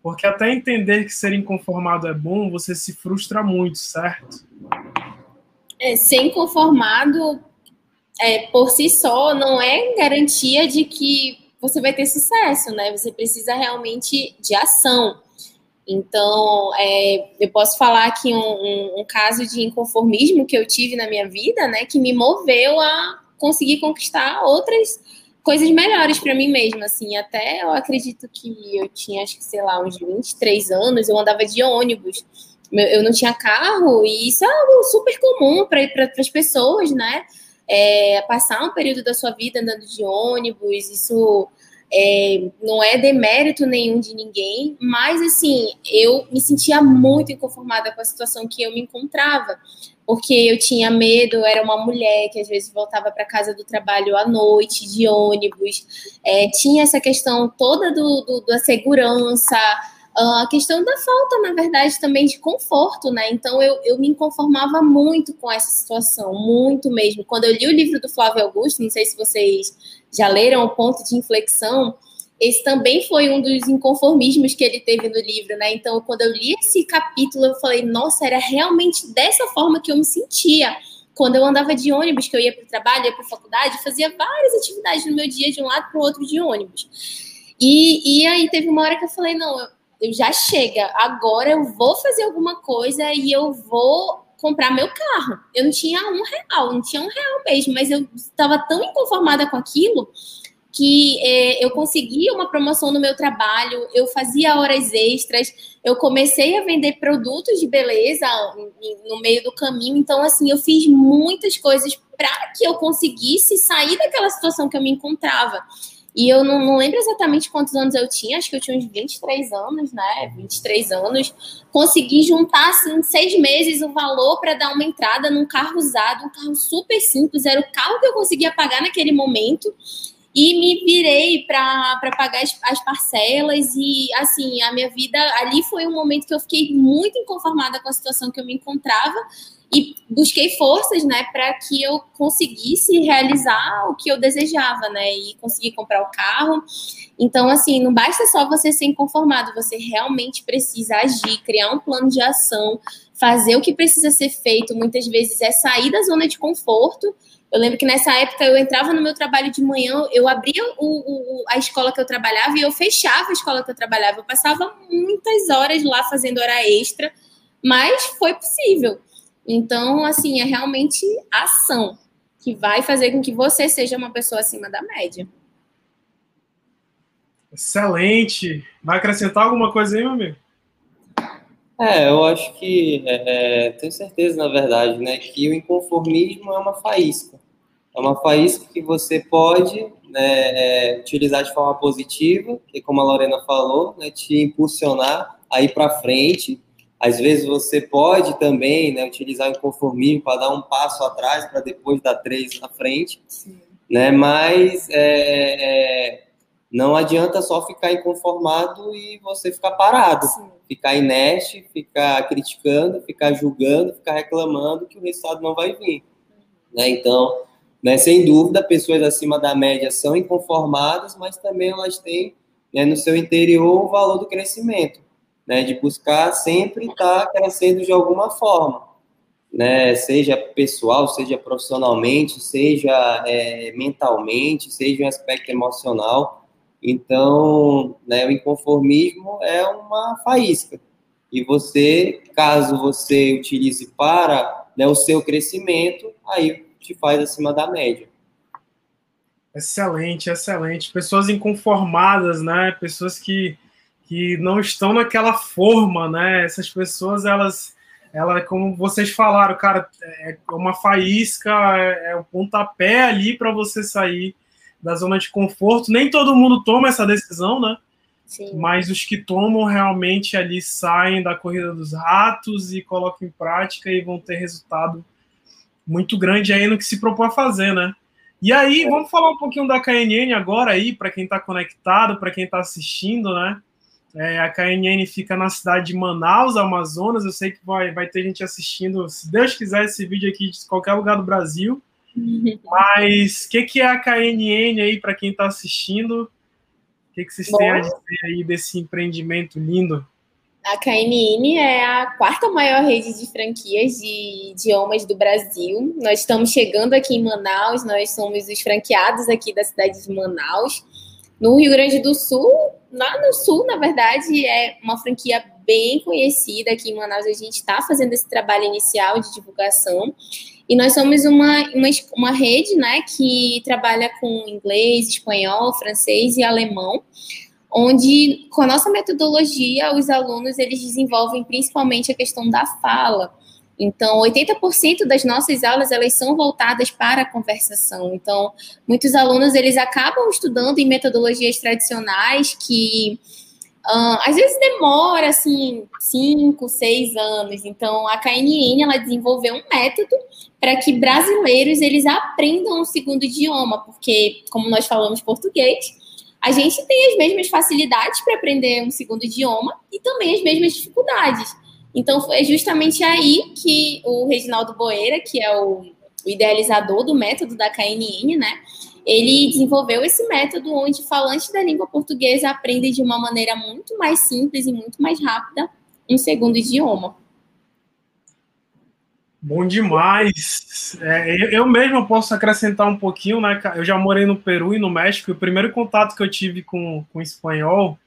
Porque até entender que ser inconformado é bom, você se frustra muito, certo? É, ser inconformado é, por si só não é garantia de que você vai ter sucesso, né? Você precisa realmente de ação. Então, é, eu posso falar aqui um, um, um caso de inconformismo que eu tive na minha vida, né? Que me moveu a conseguir conquistar outras coisas melhores para mim mesma, assim. Até eu acredito que eu tinha, acho que, sei lá, uns 23 anos, eu andava de ônibus. Eu não tinha carro, e isso é algo super comum para as pessoas, né? É, passar um período da sua vida andando de ônibus, isso é, não é demérito nenhum de ninguém, mas assim, eu me sentia muito inconformada com a situação que eu me encontrava, porque eu tinha medo, era uma mulher que às vezes voltava para casa do trabalho à noite, de ônibus, é, tinha essa questão toda do, do da segurança, a questão da falta, na verdade, também de conforto, né? Então eu, eu me conformava muito com essa situação, muito mesmo. Quando eu li o livro do Flávio Augusto, não sei se vocês já leram O Ponto de Inflexão, esse também foi um dos inconformismos que ele teve no livro, né? Então, quando eu li esse capítulo, eu falei, nossa, era realmente dessa forma que eu me sentia. Quando eu andava de ônibus, que eu ia para o trabalho, ia para a faculdade, fazia várias atividades no meu dia, de um lado para o outro de ônibus. E, e aí teve uma hora que eu falei, não, eu, eu já chega, agora eu vou fazer alguma coisa e eu vou comprar meu carro. Eu não tinha um real, não tinha um real mesmo, mas eu estava tão inconformada com aquilo que é, eu consegui uma promoção no meu trabalho, eu fazia horas extras, eu comecei a vender produtos de beleza no meio do caminho. Então, assim, eu fiz muitas coisas para que eu conseguisse sair daquela situação que eu me encontrava. E eu não, não, lembro exatamente quantos anos eu tinha, acho que eu tinha uns 23 anos, né? 23 anos. Consegui juntar, assim, em seis meses o valor para dar uma entrada num carro usado, um carro super simples, era o carro que eu conseguia pagar naquele momento. E me virei para pagar as, as parcelas, e assim, a minha vida ali foi um momento que eu fiquei muito inconformada com a situação que eu me encontrava e busquei forças, né, para que eu conseguisse realizar o que eu desejava, né, e conseguir comprar o carro. Então, assim, não basta só você ser inconformado, você realmente precisa agir, criar um plano de ação, fazer o que precisa ser feito. Muitas vezes é sair da zona de conforto. Eu lembro que nessa época eu entrava no meu trabalho de manhã, eu abria o, o, a escola que eu trabalhava e eu fechava a escola que eu trabalhava. Eu passava muitas horas lá fazendo hora extra, mas foi possível. Então, assim, é realmente ação que vai fazer com que você seja uma pessoa acima da média. Excelente. Vai acrescentar alguma coisa aí, meu amigo? É, eu acho que é, é, tenho certeza, na verdade, né, que o inconformismo é uma faísca. É uma faísca que você pode né, é, utilizar de forma positiva, que como a Lorena falou, né, te impulsionar a ir para frente às vezes você pode também né, utilizar o inconformismo para dar um passo atrás para depois dar três na frente, Sim. né? Mas é, é, não adianta só ficar inconformado e você ficar parado, Sim. ficar inerte, ficar criticando, ficar julgando, ficar reclamando que o resultado não vai vir, né? Então, né, sem dúvida, pessoas acima da média são inconformadas, mas também elas têm né, no seu interior o valor do crescimento né, de buscar sempre estar tá crescendo de alguma forma, né, seja pessoal, seja profissionalmente, seja é, mentalmente, seja um aspecto emocional. Então, né, o inconformismo é uma faísca. E você, caso você utilize para né, o seu crescimento, aí te faz acima da média. Excelente, excelente. Pessoas inconformadas, né? Pessoas que que não estão naquela forma, né? Essas pessoas, elas, ela, como vocês falaram, cara, é uma faísca, é, é o pontapé ali para você sair da zona de conforto. Nem todo mundo toma essa decisão, né? Sim. Mas os que tomam realmente ali saem da corrida dos ratos e colocam em prática e vão ter resultado muito grande aí no que se propõe a fazer, né? E aí, é. vamos falar um pouquinho da KNN agora aí, para quem está conectado, para quem está assistindo, né? É, a KNN fica na cidade de Manaus, Amazonas. Eu sei que vai, vai ter gente assistindo, se Deus quiser, esse vídeo aqui de qualquer lugar do Brasil. Mas o que, que é a KNN aí para quem está assistindo? O que, que vocês Bom, têm a dizer aí desse empreendimento lindo? A KNN é a quarta maior rede de franquias de idiomas do Brasil. Nós estamos chegando aqui em Manaus, nós somos os franqueados aqui da cidade de Manaus. No Rio Grande do Sul, lá no Sul, na verdade, é uma franquia bem conhecida. Aqui em Manaus, a gente está fazendo esse trabalho inicial de divulgação. E nós somos uma, uma, uma rede né, que trabalha com inglês, espanhol, francês e alemão, onde, com a nossa metodologia, os alunos eles desenvolvem principalmente a questão da fala. Então, 80% das nossas aulas elas são voltadas para a conversação. Então, muitos alunos eles acabam estudando em metodologias tradicionais que às vezes demora assim cinco, seis anos. Então a KNN ela desenvolveu um método para que brasileiros eles aprendam um segundo idioma, porque como nós falamos português, a gente tem as mesmas facilidades para aprender um segundo idioma e também as mesmas dificuldades. Então é justamente aí que o Reginaldo Boeira, que é o idealizador do método da KNN, né? Ele desenvolveu esse método onde falantes da língua portuguesa aprendem de uma maneira muito mais simples e muito mais rápida um segundo idioma. Bom demais. É, eu mesmo posso acrescentar um pouquinho, né? Eu já morei no Peru e no México. E o primeiro contato que eu tive com, com espanhol,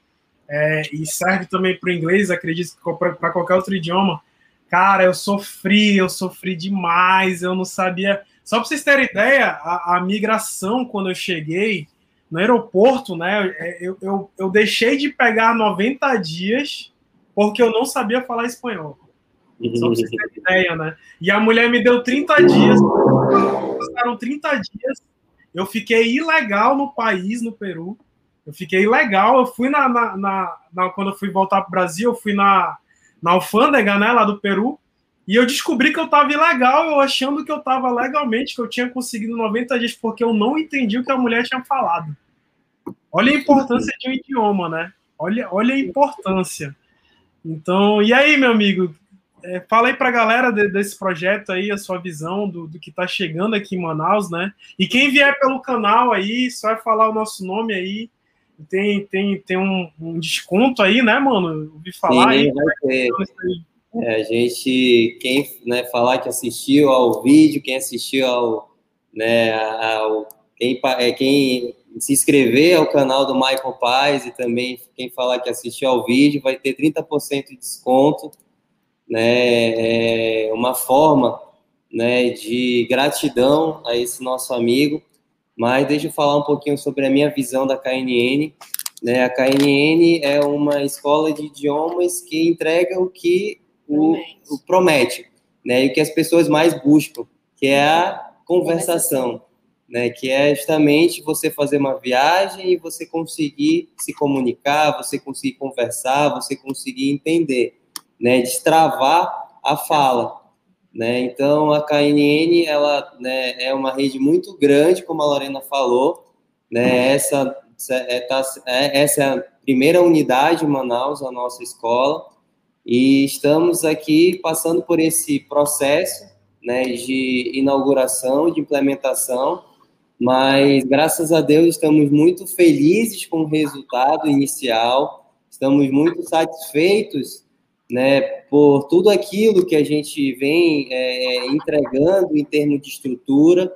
é, e serve também para o inglês, acredito que para qualquer outro idioma, cara, eu sofri, eu sofri demais. Eu não sabia só para vocês terem ideia, a, a, migração, quando eu cheguei no aeroporto, né, é, eu, eu, eu deixei de pegar 90 dias porque eu não sabia falar espanhol. Só para vocês terem ideia, né? E a mulher me deu 30 dias, passaram 30 dias, eu fiquei ilegal no país, no Peru. Eu fiquei ilegal, eu fui na, na, na, na quando eu fui voltar para o Brasil, eu fui na, na alfândega, né, lá do Peru, e eu descobri que eu estava ilegal, eu achando que eu estava legalmente, que eu tinha conseguido 90 dias, porque eu não entendi o que a mulher tinha falado. Olha a importância de um idioma, né? Olha, olha a importância. Então, e aí, meu amigo? É, fala aí para a galera de, desse projeto aí, a sua visão do, do que está chegando aqui em Manaus, né? E quem vier pelo canal aí, só vai falar o nosso nome aí. Tem, tem, tem um, um desconto aí, né, mano? Eu ouvi falar Sim, aí. Vai ter. É, a gente, quem né, falar que assistiu ao vídeo, quem assistiu ao, né, ao quem, é, quem se inscrever ao canal do Michael Paz e também quem falar que assistiu ao vídeo vai ter 30% de desconto, né, é uma forma, né, de gratidão a esse nosso amigo, mas deixa eu falar um pouquinho sobre a minha visão da KNN, né, a KNN é uma escola de idiomas que entrega o que o, o promete, né? E o que as pessoas mais buscam, que é a conversação, né? Que é justamente você fazer uma viagem e você conseguir se comunicar, você conseguir conversar, você conseguir entender, né? Destravar a fala, né? Então a KNN ela né, é uma rede muito grande, como a Lorena falou, né? Essa é, tá, é, essa é a primeira unidade em Manaus, a nossa escola. E estamos aqui passando por esse processo né, de inauguração, de implementação, mas graças a Deus estamos muito felizes com o resultado inicial, estamos muito satisfeitos né, por tudo aquilo que a gente vem é, entregando em termos de estrutura.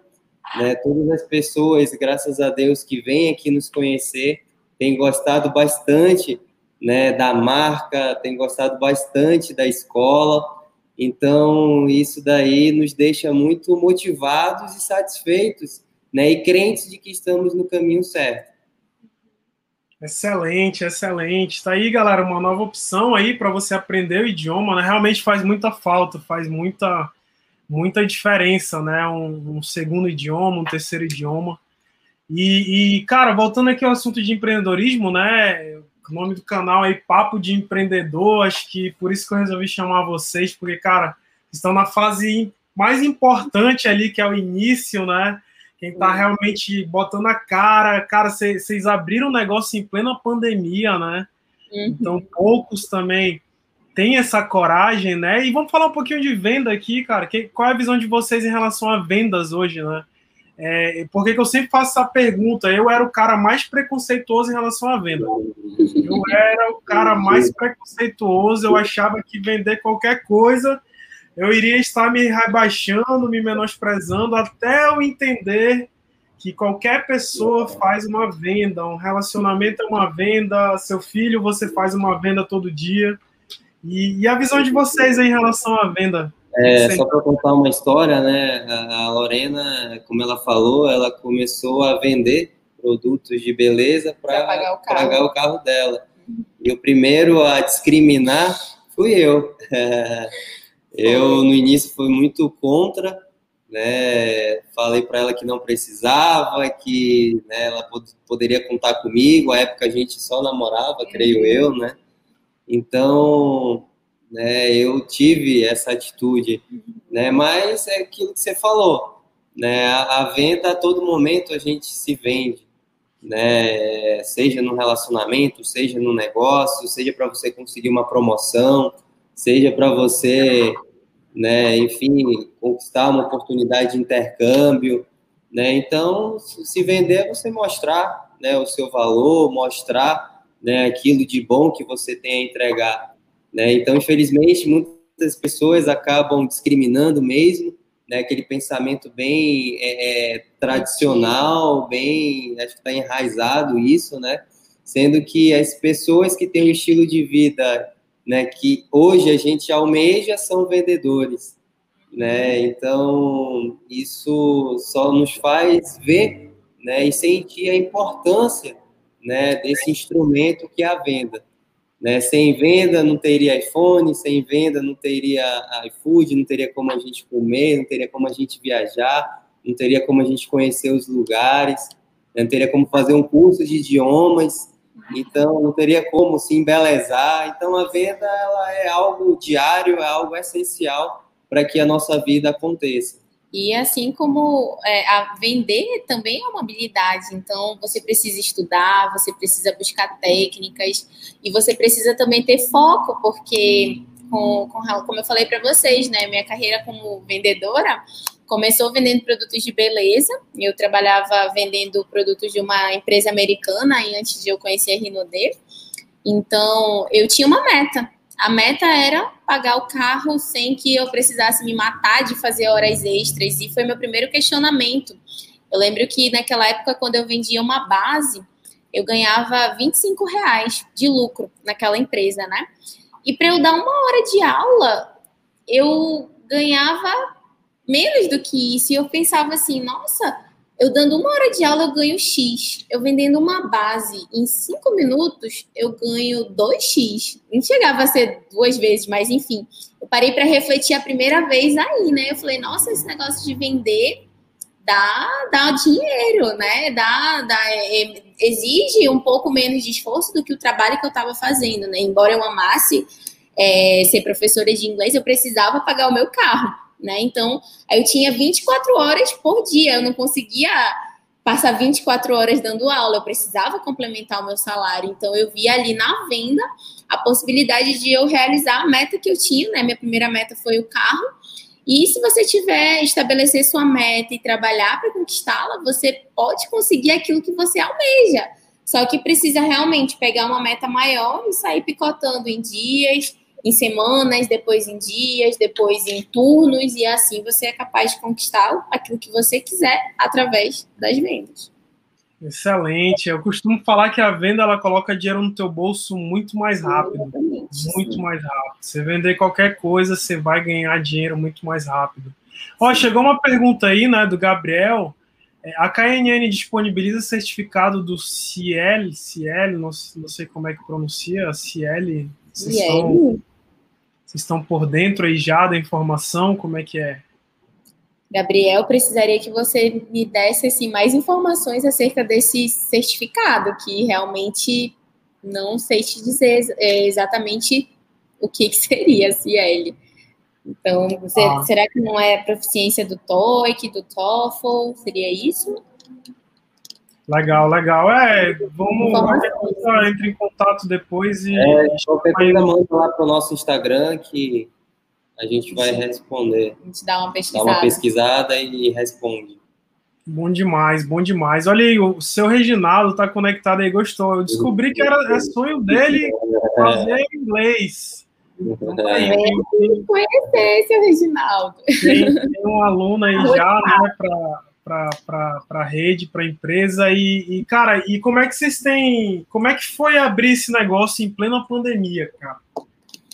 Né, todas as pessoas, graças a Deus, que vêm aqui nos conhecer, têm gostado bastante né, da marca, tem gostado bastante da escola. Então, isso daí nos deixa muito motivados e satisfeitos, né, e crentes de que estamos no caminho certo. Excelente, excelente. Está aí, galera, uma nova opção aí para você aprender o idioma, né? Realmente faz muita falta, faz muita muita diferença, né? Um, um segundo idioma, um terceiro idioma. E, e, cara, voltando aqui ao assunto de empreendedorismo, né? O nome do canal aí, Papo de Empreendedor. Acho que por isso que eu resolvi chamar vocês, porque, cara, estão na fase mais importante ali, que é o início, né? Quem tá realmente botando a cara. Cara, vocês abriram o negócio em plena pandemia, né? Uhum. Então, poucos também têm essa coragem, né? E vamos falar um pouquinho de venda aqui, cara. Que, qual é a visão de vocês em relação a vendas hoje, né? É, por que eu sempre faço essa pergunta? Eu era o cara mais preconceituoso em relação à venda. Eu era o cara mais preconceituoso, eu achava que vender qualquer coisa eu iria estar me rebaixando, me menosprezando, até eu entender que qualquer pessoa faz uma venda, um relacionamento é uma venda, seu filho você faz uma venda todo dia. E, e a visão de vocês em relação à venda? É, só para contar uma história, né? A Lorena, como ela falou, ela começou a vender produtos de beleza para pagar, o carro. pagar o carro dela. E o primeiro a discriminar fui eu. Eu, no início, fui muito contra, né? Falei para ela que não precisava, que né, ela pod poderia contar comigo. A época a gente só namorava, creio eu, né? Então, né, eu tive essa atitude, né? Mas é aquilo que você falou, né? A, venda a todo momento a gente se vende, né? Seja no relacionamento, seja no negócio, seja para você conseguir uma promoção, seja para você né, enfim, conquistar uma oportunidade de intercâmbio, né? Então, se vender é você mostrar, né, o seu valor, mostrar, né, aquilo de bom que você tem a entregar, né? Então, infelizmente, muitas pessoas acabam discriminando mesmo, né, aquele pensamento bem é, é tradicional, bem, acho que está enraizado isso, né? Sendo que as pessoas que têm um estilo de vida né, que hoje a gente almeja são vendedores, né? Então isso só nos faz ver, né, e sentir a importância, né, desse instrumento que é a venda. Né? Sem venda não teria iPhone, sem venda não teria iFood, não teria como a gente comer, não teria como a gente viajar, não teria como a gente conhecer os lugares, não teria como fazer um curso de idiomas, então não teria como se embelezar. Então a venda ela é algo diário, é algo essencial para que a nossa vida aconteça. E assim como é, vender também é uma habilidade, então você precisa estudar, você precisa buscar técnicas e você precisa também ter foco, porque com, com como eu falei para vocês, né, minha carreira como vendedora começou vendendo produtos de beleza. Eu trabalhava vendendo produtos de uma empresa americana antes de eu conhecer a Rinode. Então, eu tinha uma meta. A meta era pagar o carro sem que eu precisasse me matar de fazer horas extras. E foi meu primeiro questionamento. Eu lembro que naquela época, quando eu vendia uma base, eu ganhava 25 reais de lucro naquela empresa, né? E para eu dar uma hora de aula, eu ganhava menos do que isso. E eu pensava assim, nossa, eu dando uma hora de aula eu ganho X. Eu vendendo uma base em cinco minutos, eu ganho 2X. Não chegava a ser duas vezes, mas enfim. Eu parei para refletir a primeira vez aí, né? Eu falei, nossa, esse negócio de vender dá, dá dinheiro, né? Dá, dá, é, exige um pouco menos de esforço do que o trabalho que eu estava fazendo, né? Embora eu amasse é, ser professora de inglês, eu precisava pagar o meu carro né? Então, eu tinha 24 horas por dia, eu não conseguia passar 24 horas dando aula, eu precisava complementar o meu salário. Então, eu vi ali na venda a possibilidade de eu realizar a meta que eu tinha, né? Minha primeira meta foi o carro. E se você tiver estabelecer sua meta e trabalhar para conquistá-la, você pode conseguir aquilo que você almeja. Só que precisa realmente pegar uma meta maior e sair picotando em dias, em semanas, depois em dias, depois em turnos, e assim você é capaz de conquistar aquilo que você quiser através das vendas. Excelente. Eu costumo falar que a venda ela coloca dinheiro no teu bolso muito mais rápido. Exatamente, muito sim. mais rápido. Você vender qualquer coisa, você vai ganhar dinheiro muito mais rápido. Ó, chegou uma pergunta aí, né, do Gabriel. É, a KNN disponibiliza certificado do Ciel, Ciel, não, não sei como é que pronuncia, Ciel. Vocês estão, vocês estão por dentro aí já da informação? Como é que é? Gabriel, precisaria que você me desse assim, mais informações acerca desse certificado, que realmente não sei te dizer é, exatamente o que, que seria CL. Então, você, ah. será que não é proficiência do TOEIC, do TOEFL? Seria isso? Legal, legal. É, vamos. Qualquer entre em contato depois e. É, qualquer coisa manda lá para o nosso Instagram que a gente vai responder. A gente dá uma pesquisada. Dá uma pesquisada e responde. Bom demais, bom demais. Olha aí, o seu Reginaldo tá conectado aí, gostou. Eu descobri que era é sonho dele fazer inglês. Então, tá aí, conhecer seu Reginaldo. Tem, tem um aluno aí já, né, para a rede, para a empresa. E, e, cara, e como é que vocês têm. Como é que foi abrir esse negócio em plena pandemia, cara?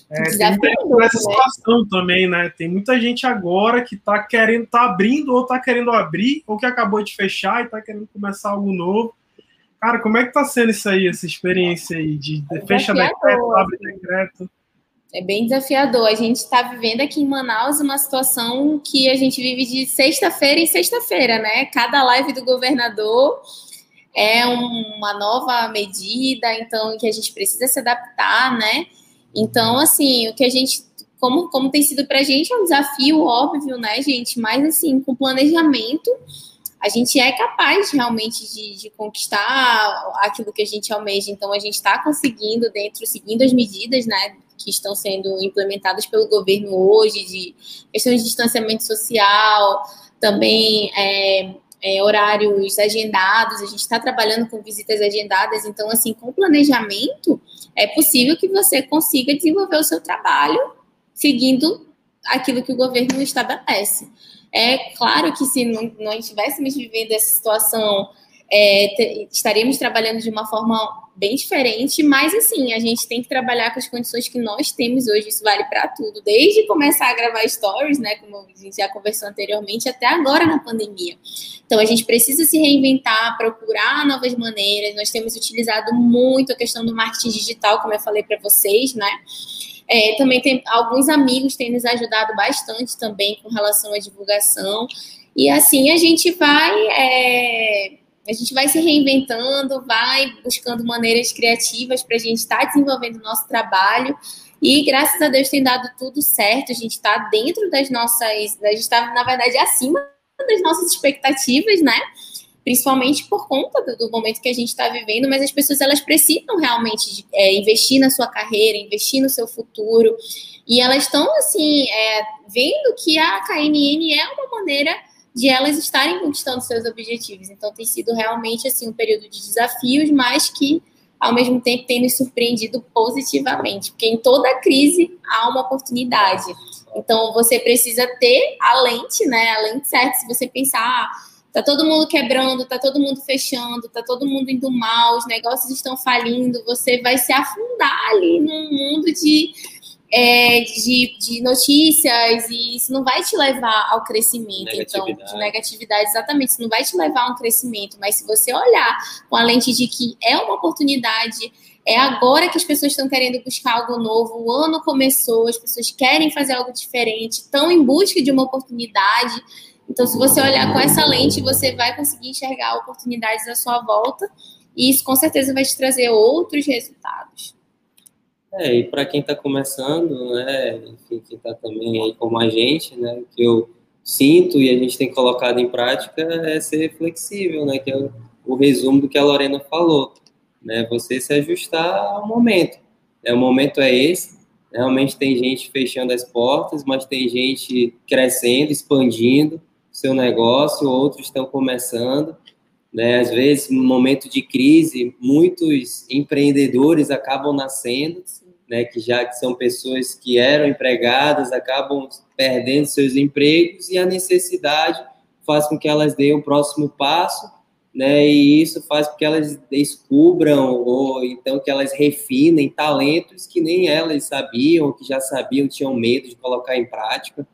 É, tem muita né? situação também, né? Tem muita gente agora que está querendo, tá abrindo, ou está querendo abrir, ou que acabou de fechar e está querendo começar algo novo. Cara, como é que tá sendo isso aí, essa experiência aí de é fecha decreto, abre decreto? É bem desafiador. A gente está vivendo aqui em Manaus uma situação que a gente vive de sexta-feira em sexta-feira, né? Cada live do governador é uma nova medida, então que a gente precisa se adaptar, né? Então, assim, o que a gente, como, como tem sido para a gente, é um desafio óbvio, né, gente? Mas, assim, com planejamento, a gente é capaz realmente de, de conquistar aquilo que a gente almeja. Então, a gente está conseguindo, dentro, seguindo as medidas, né, que estão sendo implementadas pelo governo hoje, de questão de distanciamento social, também é, é, horários agendados, a gente está trabalhando com visitas agendadas, então, assim, com planejamento, é possível que você consiga desenvolver o seu trabalho seguindo aquilo que o governo estabelece. É claro que se não, nós estivéssemos vivendo essa situação é, estaríamos trabalhando de uma forma bem diferente, mas assim, a gente tem que trabalhar com as condições que nós temos hoje, isso vale para tudo, desde começar a gravar stories, né, como a gente já conversou anteriormente, até agora na pandemia. Então a gente precisa se reinventar, procurar novas maneiras. Nós temos utilizado muito a questão do marketing digital, como eu falei para vocês, né? É, também tem alguns amigos têm nos ajudado bastante também com relação à divulgação. E assim a gente vai é, a gente vai se reinventando, vai buscando maneiras criativas para a gente estar tá desenvolvendo o nosso trabalho. E graças a Deus tem dado tudo certo. A gente está dentro das nossas. A gente está, na verdade, acima das nossas expectativas, né? Principalmente por conta do, momento que a gente está vivendo, mas as pessoas elas precisam realmente é, investir na sua carreira, investir no seu futuro. E elas estão assim, é, vendo que a KNN é uma maneira de elas estarem conquistando seus objetivos. Então tem sido realmente assim um período de desafios, mas que ao mesmo tempo tem nos surpreendido positivamente, porque em toda crise há uma oportunidade. Então você precisa ter a lente, né? A lente certa. Se você pensar, ah, tá todo mundo quebrando, tá todo mundo fechando, tá todo mundo indo mal, os negócios estão falindo, você vai se afundar ali num mundo de é, de, de, notícias e isso não vai te levar ao crescimento, então, de negatividade, exatamente, isso não vai te levar a um crescimento, mas se você olhar com a lente de que é uma oportunidade, é agora que as pessoas estão querendo buscar algo novo, o ano começou, as pessoas querem fazer algo diferente, estão em busca de uma oportunidade, então se você olhar com essa lente, você vai conseguir enxergar oportunidades à sua volta, e isso com certeza vai te trazer outros resultados. É, e para quem está começando, né, enfim, quem está também aí como a gente, né, o que eu sinto e a gente tem colocado em prática é ser flexível, né, que é o, o resumo do que a Lorena falou, né, você se ajustar ao momento. É, o momento é esse, realmente tem gente fechando as portas, mas tem gente crescendo, expandindo seu negócio, outros estão começando, né? Às vezes, no momento de crise, muitos empreendedores acabam nascendo, né, que já que são pessoas que eram empregadas, acabam perdendo seus empregos e a necessidade faz com que elas deem o próximo passo, né, e isso faz com que elas descubram ou então que elas refinem talentos que nem elas sabiam, que já sabiam, tinham medo de colocar em prática.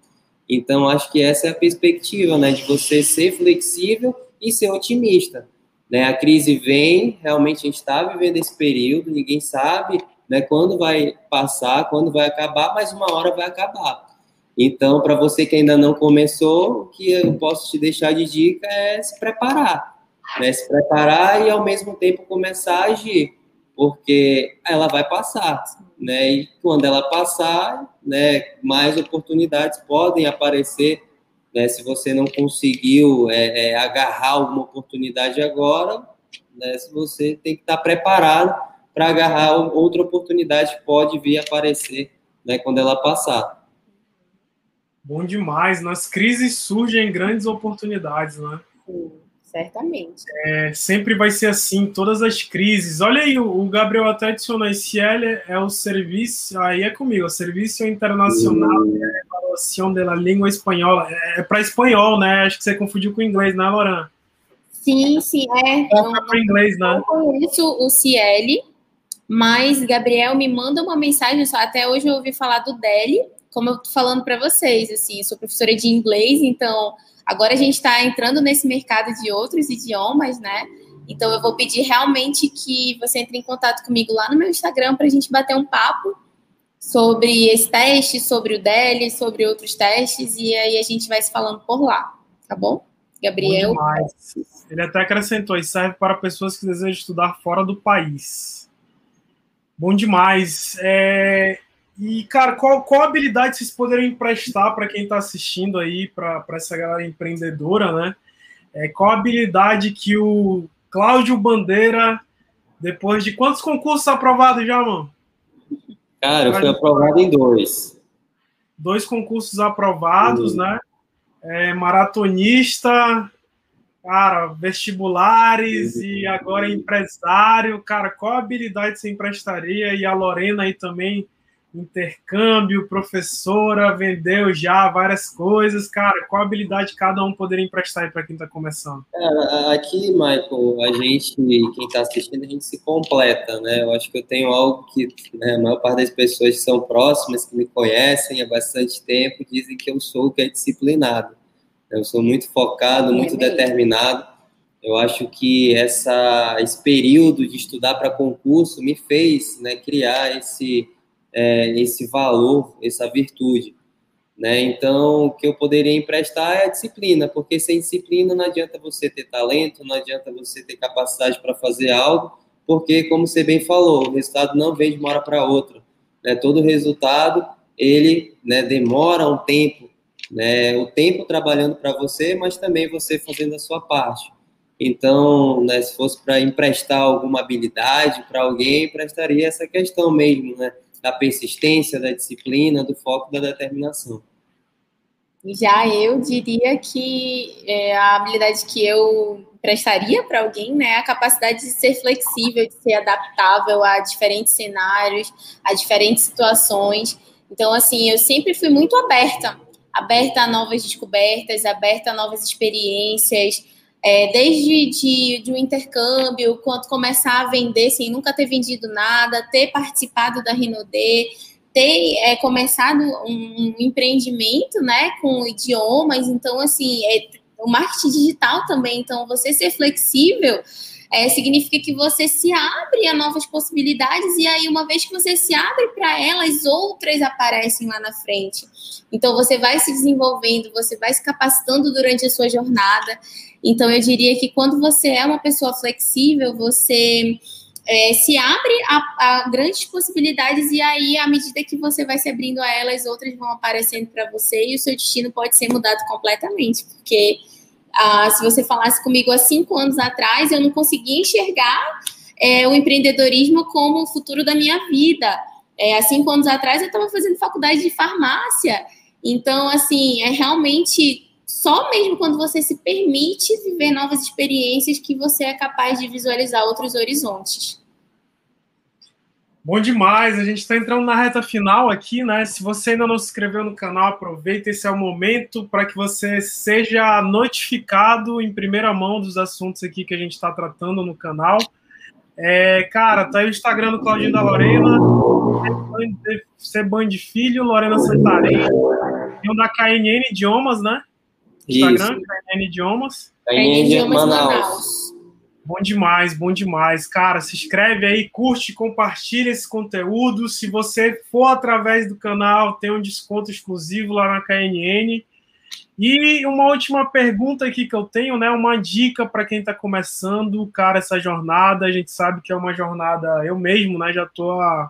Então, acho que essa é a perspectiva, né, de você ser flexível e ser otimista. Né? A crise vem, realmente a gente está vivendo esse período, ninguém sabe né, quando vai passar, quando vai acabar, mas uma hora vai acabar. Então, para você que ainda não começou, o que eu posso te deixar de dica é se preparar. Né? Se preparar e, ao mesmo tempo, começar a agir, porque ela vai passar. Né? E quando ela passar, né, mais oportunidades podem aparecer. Né? Se você não conseguiu é, é, agarrar alguma oportunidade agora, né, você tem que estar preparado para agarrar outra oportunidade que pode vir aparecer né, quando ela passar. Bom demais. Nas crises surgem grandes oportunidades, né? Certamente. É, sempre vai ser assim, todas as crises. Olha aí, o Gabriel até adicionou esse L é o serviço, aí é comigo, o Serviço Internacional de Evaluação da Língua Espanhola. É, é para espanhol, né? Acho que você confundiu com inglês, né, Lorana? Sim, sim, é. É para inglês, né? Eu conheço o CL, mas Gabriel me manda uma mensagem, só até hoje eu ouvi falar do DELI, como eu tô falando para vocês, assim, sou professora de inglês, então Agora a gente está entrando nesse mercado de outros idiomas, né? Então eu vou pedir realmente que você entre em contato comigo lá no meu Instagram para a gente bater um papo sobre esse teste, sobre o DELI, sobre outros testes, e aí a gente vai se falando por lá, tá bom? Gabriel. Ele até acrescentou, e serve para pessoas que desejam estudar fora do país. Bom demais. É, e, cara, qual, qual habilidade vocês poderiam emprestar para quem está assistindo aí, para essa galera empreendedora, né? É, qual habilidade que o Cláudio Bandeira, depois de quantos concursos aprovados já, mano? Cara, eu fui aprovado em dois. Dois concursos aprovados, né? É, maratonista, cara, vestibulares e agora empresário. Cara, qual habilidade você emprestaria? E a Lorena aí também intercâmbio, professora, vendeu já várias coisas. Cara, qual habilidade cada um poderia emprestar para quem está começando? É, aqui, Michael, a gente, quem está assistindo, a gente se completa, né? Eu acho que eu tenho algo que né, a maior parte das pessoas que são próximas, que me conhecem há bastante tempo, dizem que eu sou o que é disciplinado. Eu sou muito focado, muito é determinado. Eu acho que essa, esse período de estudar para concurso me fez né, criar esse é, esse valor, essa virtude. Né? Então, o que eu poderia emprestar é a disciplina, porque sem disciplina não adianta você ter talento, não adianta você ter capacidade para fazer algo, porque, como você bem falou, o resultado não vem de uma hora para outra. Né? Todo resultado, ele né, demora um tempo, né? o tempo trabalhando para você, mas também você fazendo a sua parte. Então, né, se fosse para emprestar alguma habilidade para alguém, emprestaria essa questão mesmo, né? da persistência, da disciplina, do foco, da determinação. Já eu diria que é, a habilidade que eu prestaria para alguém, né, é a capacidade de ser flexível, de ser adaptável a diferentes cenários, a diferentes situações. Então, assim, eu sempre fui muito aberta, aberta a novas descobertas, aberta a novas experiências, é, desde de, de um intercâmbio, quanto começar a vender sem nunca ter vendido nada, ter participado da Rinode, ter é, começado um, um, empreendimento né, com idiomas, então assim, é, o marketing digital também, então você ser flexível é, significa que você se abre a novas possibilidades e aí uma vez que você se abre para elas, outras aparecem lá na frente. Então você vai se desenvolvendo, você vai se capacitando durante a sua jornada. Então eu diria que quando você é uma pessoa flexível, você é, se abre a, a, grandes possibilidades e aí, à medida que você vai se abrindo a elas, outras vão aparecendo para você e o seu destino pode ser mudado completamente, porque ah, se você falasse comigo há cinco anos atrás, eu não conseguia enxergar é, o empreendedorismo como o futuro da minha vida. É, há cinco anos atrás, eu estava fazendo faculdade de farmácia. Então, assim, é realmente só mesmo quando você se permite viver novas experiências que você é capaz de visualizar outros horizontes. Bom demais, a gente está entrando na reta final aqui, né? Se você ainda não se inscreveu no canal, aproveita, esse é o momento para que você seja notificado em primeira mão dos assuntos aqui que a gente está tratando no canal. É, cara, tá aí o Instagram do Claudinho da Lorena, Band Filho, Lorena Santarém, e o da KNN Idiomas, né? Instagram, Isso. KNN Idiomas. KNN Idiomas Manaus. Bom demais, bom demais. Cara, se inscreve aí, curte, compartilha esse conteúdo. Se você for através do canal, tem um desconto exclusivo lá na KNN. E uma última pergunta aqui que eu tenho, né? Uma dica para quem está começando, cara, essa jornada. A gente sabe que é uma jornada, eu mesmo, né? Já tô há.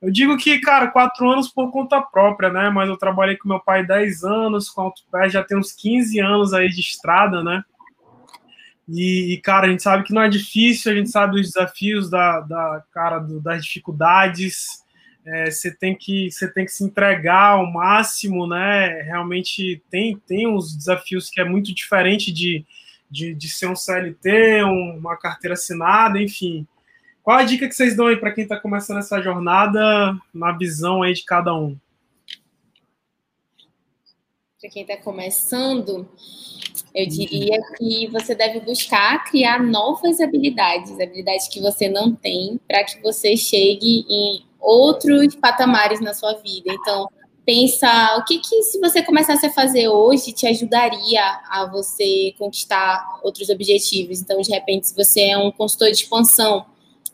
Eu digo que, cara, quatro anos por conta própria, né? Mas eu trabalhei com meu pai 10 anos, com Autopé já tem uns 15 anos aí de estrada, né? E, e, cara, a gente sabe que não é difícil, a gente sabe dos desafios, da, da cara, do, das dificuldades. É, você tem que você tem que se entregar ao máximo, né? Realmente tem tem uns desafios que é muito diferente de, de, de ser um CLT, um, uma carteira assinada, enfim. Qual a dica que vocês dão aí para quem está começando essa jornada na visão aí de cada um? Para quem está começando, eu diria que você deve buscar criar novas habilidades, habilidades que você não tem, para que você chegue em outros patamares na sua vida. Então, pensa o que, que se você começasse a fazer hoje te ajudaria a você conquistar outros objetivos. Então, de repente, se você é um consultor de expansão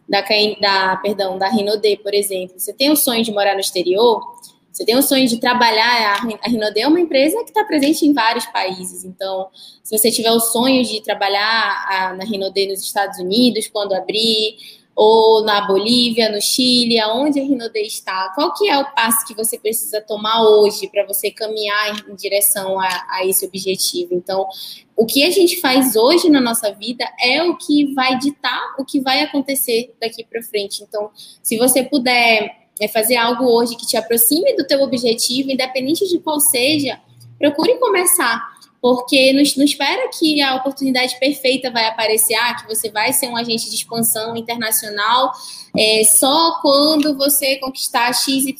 da, da perdão, da Rinode, por exemplo, você tem o sonho de morar no exterior, você tem o sonho de trabalhar, a Rinode é uma empresa que está presente em vários países. Então, se você tiver o sonho de trabalhar na Rinode nos Estados Unidos, quando abrir, ou na Bolívia, no Chile, aonde a Rinode está? Qual que é o passo que você precisa tomar hoje para você caminhar em direção a, a, esse objetivo? Então, o que a gente faz hoje na nossa vida é o que vai ditar o que vai acontecer daqui para frente. Então, se você puder é, fazer algo hoje que te aproxime do teu objetivo, independente de qual seja, procure começar porque não, não espera que a oportunidade perfeita vai aparecer, ah, que você vai ser um agente de expansão internacional é, só quando você conquistar XYZ.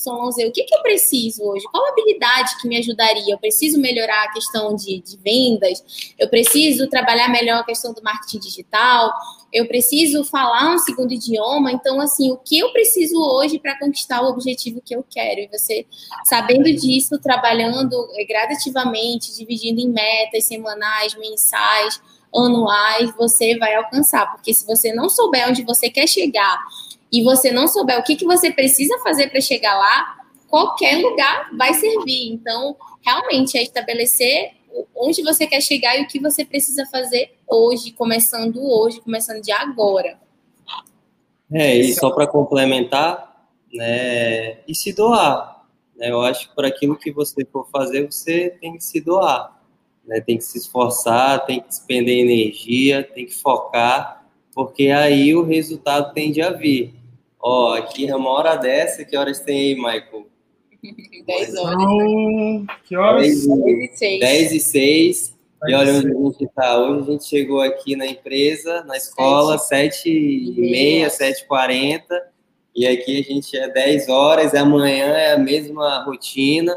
O que, que eu preciso hoje? Qual habilidade que me ajudaria? Eu preciso melhorar a questão de, de vendas, eu preciso trabalhar melhor a questão do marketing digital, eu preciso falar um segundo idioma. Então, assim, o que eu preciso hoje para conquistar o objetivo que eu quero? E você, sabendo disso, trabalhando é, gradativamente, dividindo em metas semanais, mensais, anuais, você vai alcançar. Porque se você não souber onde você quer chegar e você não souber o que, que você precisa fazer para chegar lá, qualquer lugar vai servir. Então, realmente, é estabelecer onde você quer chegar e o que você precisa fazer hoje, começando hoje, começando de agora. É, e só para complementar, né, e se doar. Né, eu acho que por aquilo que você for fazer, você tem que se doar. Né, tem que se esforçar, tem que despender energia, tem que focar, porque aí o resultado tende a vir. Ó, aqui é uma hora dessa, que horas tem aí, Michael? 10 horas. Então, que horas? 10 e 6. 10 e 6. E olha onde a gente está. Hoje a gente chegou aqui na empresa, na escola, 7 e meia, 7 e 40. E aqui a gente é 10 horas, e amanhã é a mesma rotina.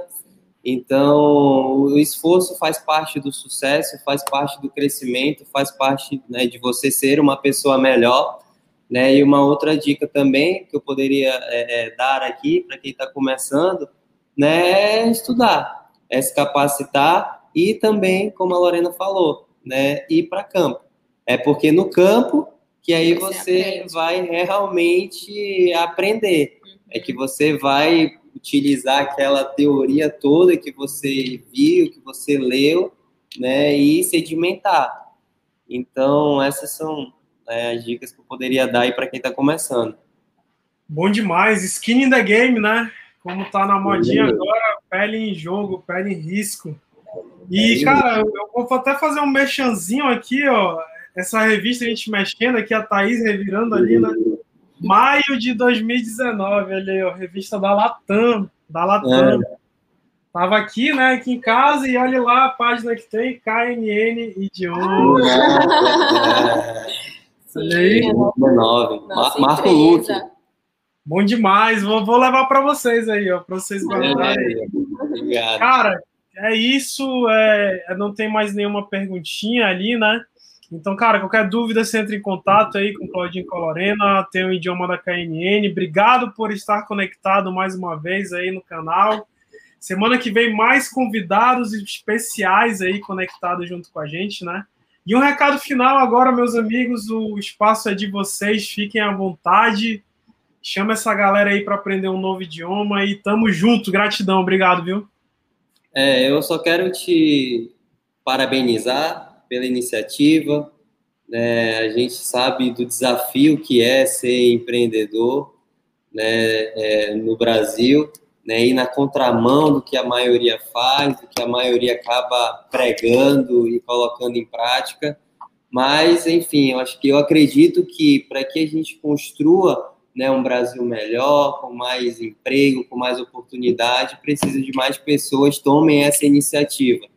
Então, o esforço faz parte do sucesso, faz parte do crescimento, faz parte né, de você ser uma pessoa melhor. Né? E uma outra dica também que eu poderia é, é, dar aqui para quem está começando, né, é estudar, é se capacitar e também, como a Lorena falou, né, ir para campo. É porque no campo que aí você, você vai realmente aprender, é que você vai utilizar aquela teoria toda que você viu, que você leu, né, e sedimentar. Então, essas são né, as dicas que eu poderia dar aí para quem está começando. Bom demais, skin in the game, né? Como tá na modinha agora, pele em jogo, pele em risco. E, cara, eu vou até fazer um mexanzinho aqui, ó. Essa revista a gente mexendo aqui, a Thaís revirando ali, né? Maio de 2019, ali, ó, revista da Latam, da Latam. É. Tava aqui, né, aqui em casa, e olha lá a página que tem, KNN Idioma. É. Olha aí. 19. Marco Luque. Bom demais. Vou, vou levar para vocês aí, ó, para vocês guardarem. Obrigado. Cara, é isso. É, é, não tem mais nenhuma perguntinha ali, né? Então, cara, qualquer dúvida, você entra em contato aí com Claudinho Colorena, tem o idioma da KNN. Obrigado por estar conectado mais uma vez aí no canal. Semana que vem, mais convidados especiais aí conectados junto com a gente, né? E um recado final agora, meus amigos: o espaço é de vocês, fiquem à vontade. Chama essa galera aí para aprender um novo idioma e tamo junto. Gratidão, obrigado, viu? É, eu só quero te parabenizar pela iniciativa. Né? A gente sabe do desafio que é ser empreendedor né, é, no Brasil, né, ir na contramão do que a maioria faz, do que a maioria acaba pregando e colocando em prática. Mas, enfim, eu acho que eu acredito que para que a gente construa né, um Brasil melhor, com mais emprego, com mais oportunidade, precisa de mais pessoas tomem essa iniciativa.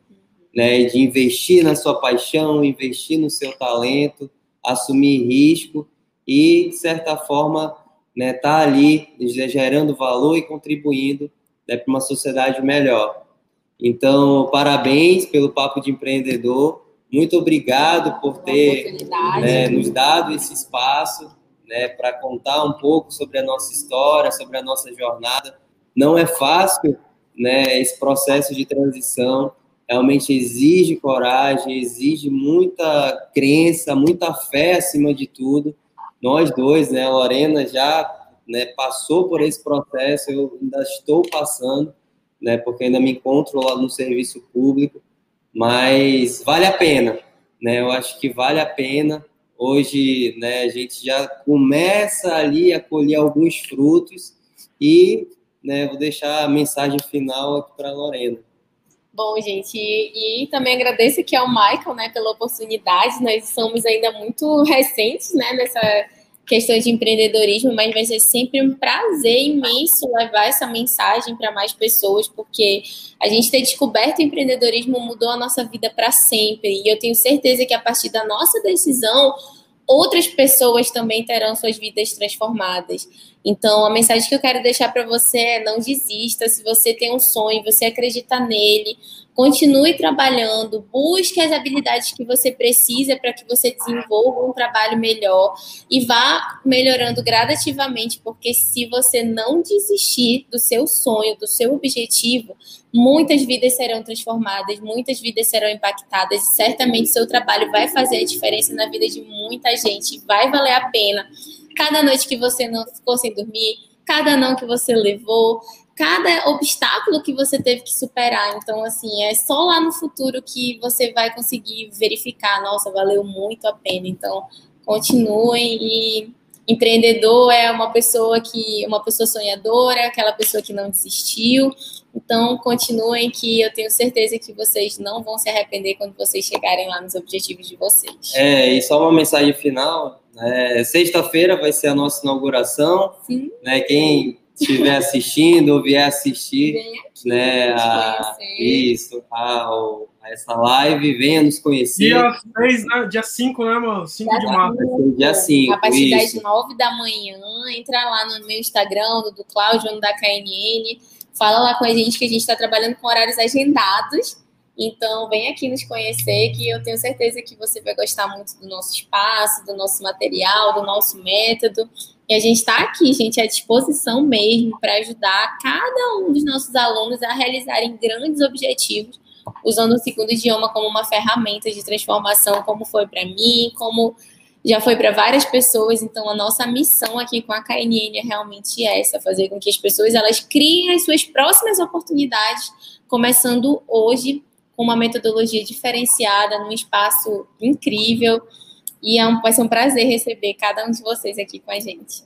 né, de investir na sua paixão, investir no seu talento, assumir risco e, de certa forma, né, tá ali gerando valor e contribuindo né, para uma sociedade melhor. Então, parabéns pelo Papo de Empreendedor. Muito obrigado por ter né, nos dado esse espaço né, para contar um pouco sobre a nossa história, sobre a nossa jornada. Não é fácil né, esse processo de transição, realmente exige coragem, exige muita crença, muita fé acima de tudo. Nós dois, né, a Lorena já né, passou por esse processo, eu ainda estou passando, né, porque ainda me encontro lá no serviço público, mas vale a pena, né, eu acho que vale a pena. Hoje, né, a gente já começa ali a colher alguns frutos e, né, vou deixar a mensagem final aqui para a Lorena. Bom, gente, e, e, também agradeço aqui ao Michael, né, pela oportunidade. Nós somos ainda muito recentes, né, nessa questão de empreendedorismo, mas vai ser sempre um prazer imenso levar essa mensagem para mais pessoas, porque a gente ter descoberto o empreendedorismo mudou a nossa vida para sempre. E eu tenho certeza que a partir da nossa decisão, outras pessoas também terão suas vidas transformadas. Então, a mensagem que eu quero deixar para você é: não desista. Se você tem um sonho, você acredita nele, continue trabalhando, busque as habilidades que você precisa para que você desenvolva um trabalho melhor e vá melhorando gradativamente, porque se você não desistir do seu sonho, do seu objetivo, muitas vidas serão transformadas, muitas vidas serão impactadas e certamente seu trabalho vai fazer a diferença na vida de muita gente, vai valer a pena. Cada noite que você não ficou sem dormir, cada não que você levou, cada obstáculo que você teve que superar. Então, assim, é só lá no futuro que você vai conseguir verificar, nossa, valeu muito a pena. Então, continuem e empreendedor é uma pessoa que uma pessoa sonhadora, aquela pessoa que não desistiu. Então, continuem que eu tenho certeza que vocês não vão se arrepender quando vocês chegarem lá nos objetivos de vocês. É, e só uma mensagem final. É, Sexta-feira vai ser a nossa inauguração. Sim. Né, quem estiver assistindo ou vier assistir, aqui, né, a, isso, a, a, essa live, venha nos conhecer. Dia 6, né? dia 5, né, mano? 5 de março. Dia 5, A partir isso. das 9 da manhã, entra lá no meu Instagram, do, do Cláudio, da KNN, fala lá com a gente que a gente está trabalhando com horários agendados, então, vem aqui nos conhecer, que eu tenho certeza que você vai gostar muito do nosso espaço, do nosso material, do nosso método. E a gente está aqui, gente, à disposição mesmo para ajudar cada um dos nossos alunos a realizarem grandes objetivos, usando o segundo idioma como uma ferramenta de transformação, como foi para mim, como já foi para várias pessoas. Então, a nossa missão aqui com a KNN é realmente essa: fazer com que as pessoas elas criem as suas próximas oportunidades, começando hoje com uma metodologia diferenciada, num espaço incrível. E é um, vai ser um prazer receber cada um de vocês aqui com a gente.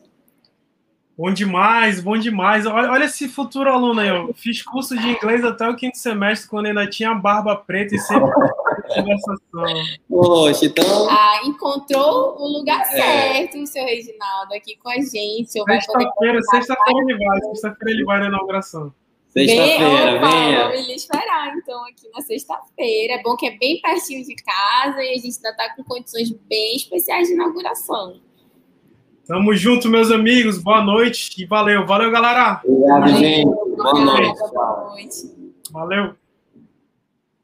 Bom demais, bom demais. Olha, olha esse futuro aluno aí. Eu fiz curso de inglês até o quinto semestre, quando ainda tinha barba preta e sempre conversação. Poxa, então. Ah, encontrou o lugar é. certo, o seu Reginaldo, aqui com a gente. Sexta-feira, sexta-feira ele vai. Sexta-feira ele vai na inauguração. Sexta-feira, venha. Vamos lhe esperar, então, aqui na sexta-feira. É bom que é bem pertinho de casa e a gente ainda está com condições bem especiais de inauguração. Tamo junto, meus amigos. Boa noite e valeu. Valeu, galera. Obrigado, gente. Boa noite. Boa noite. Valeu.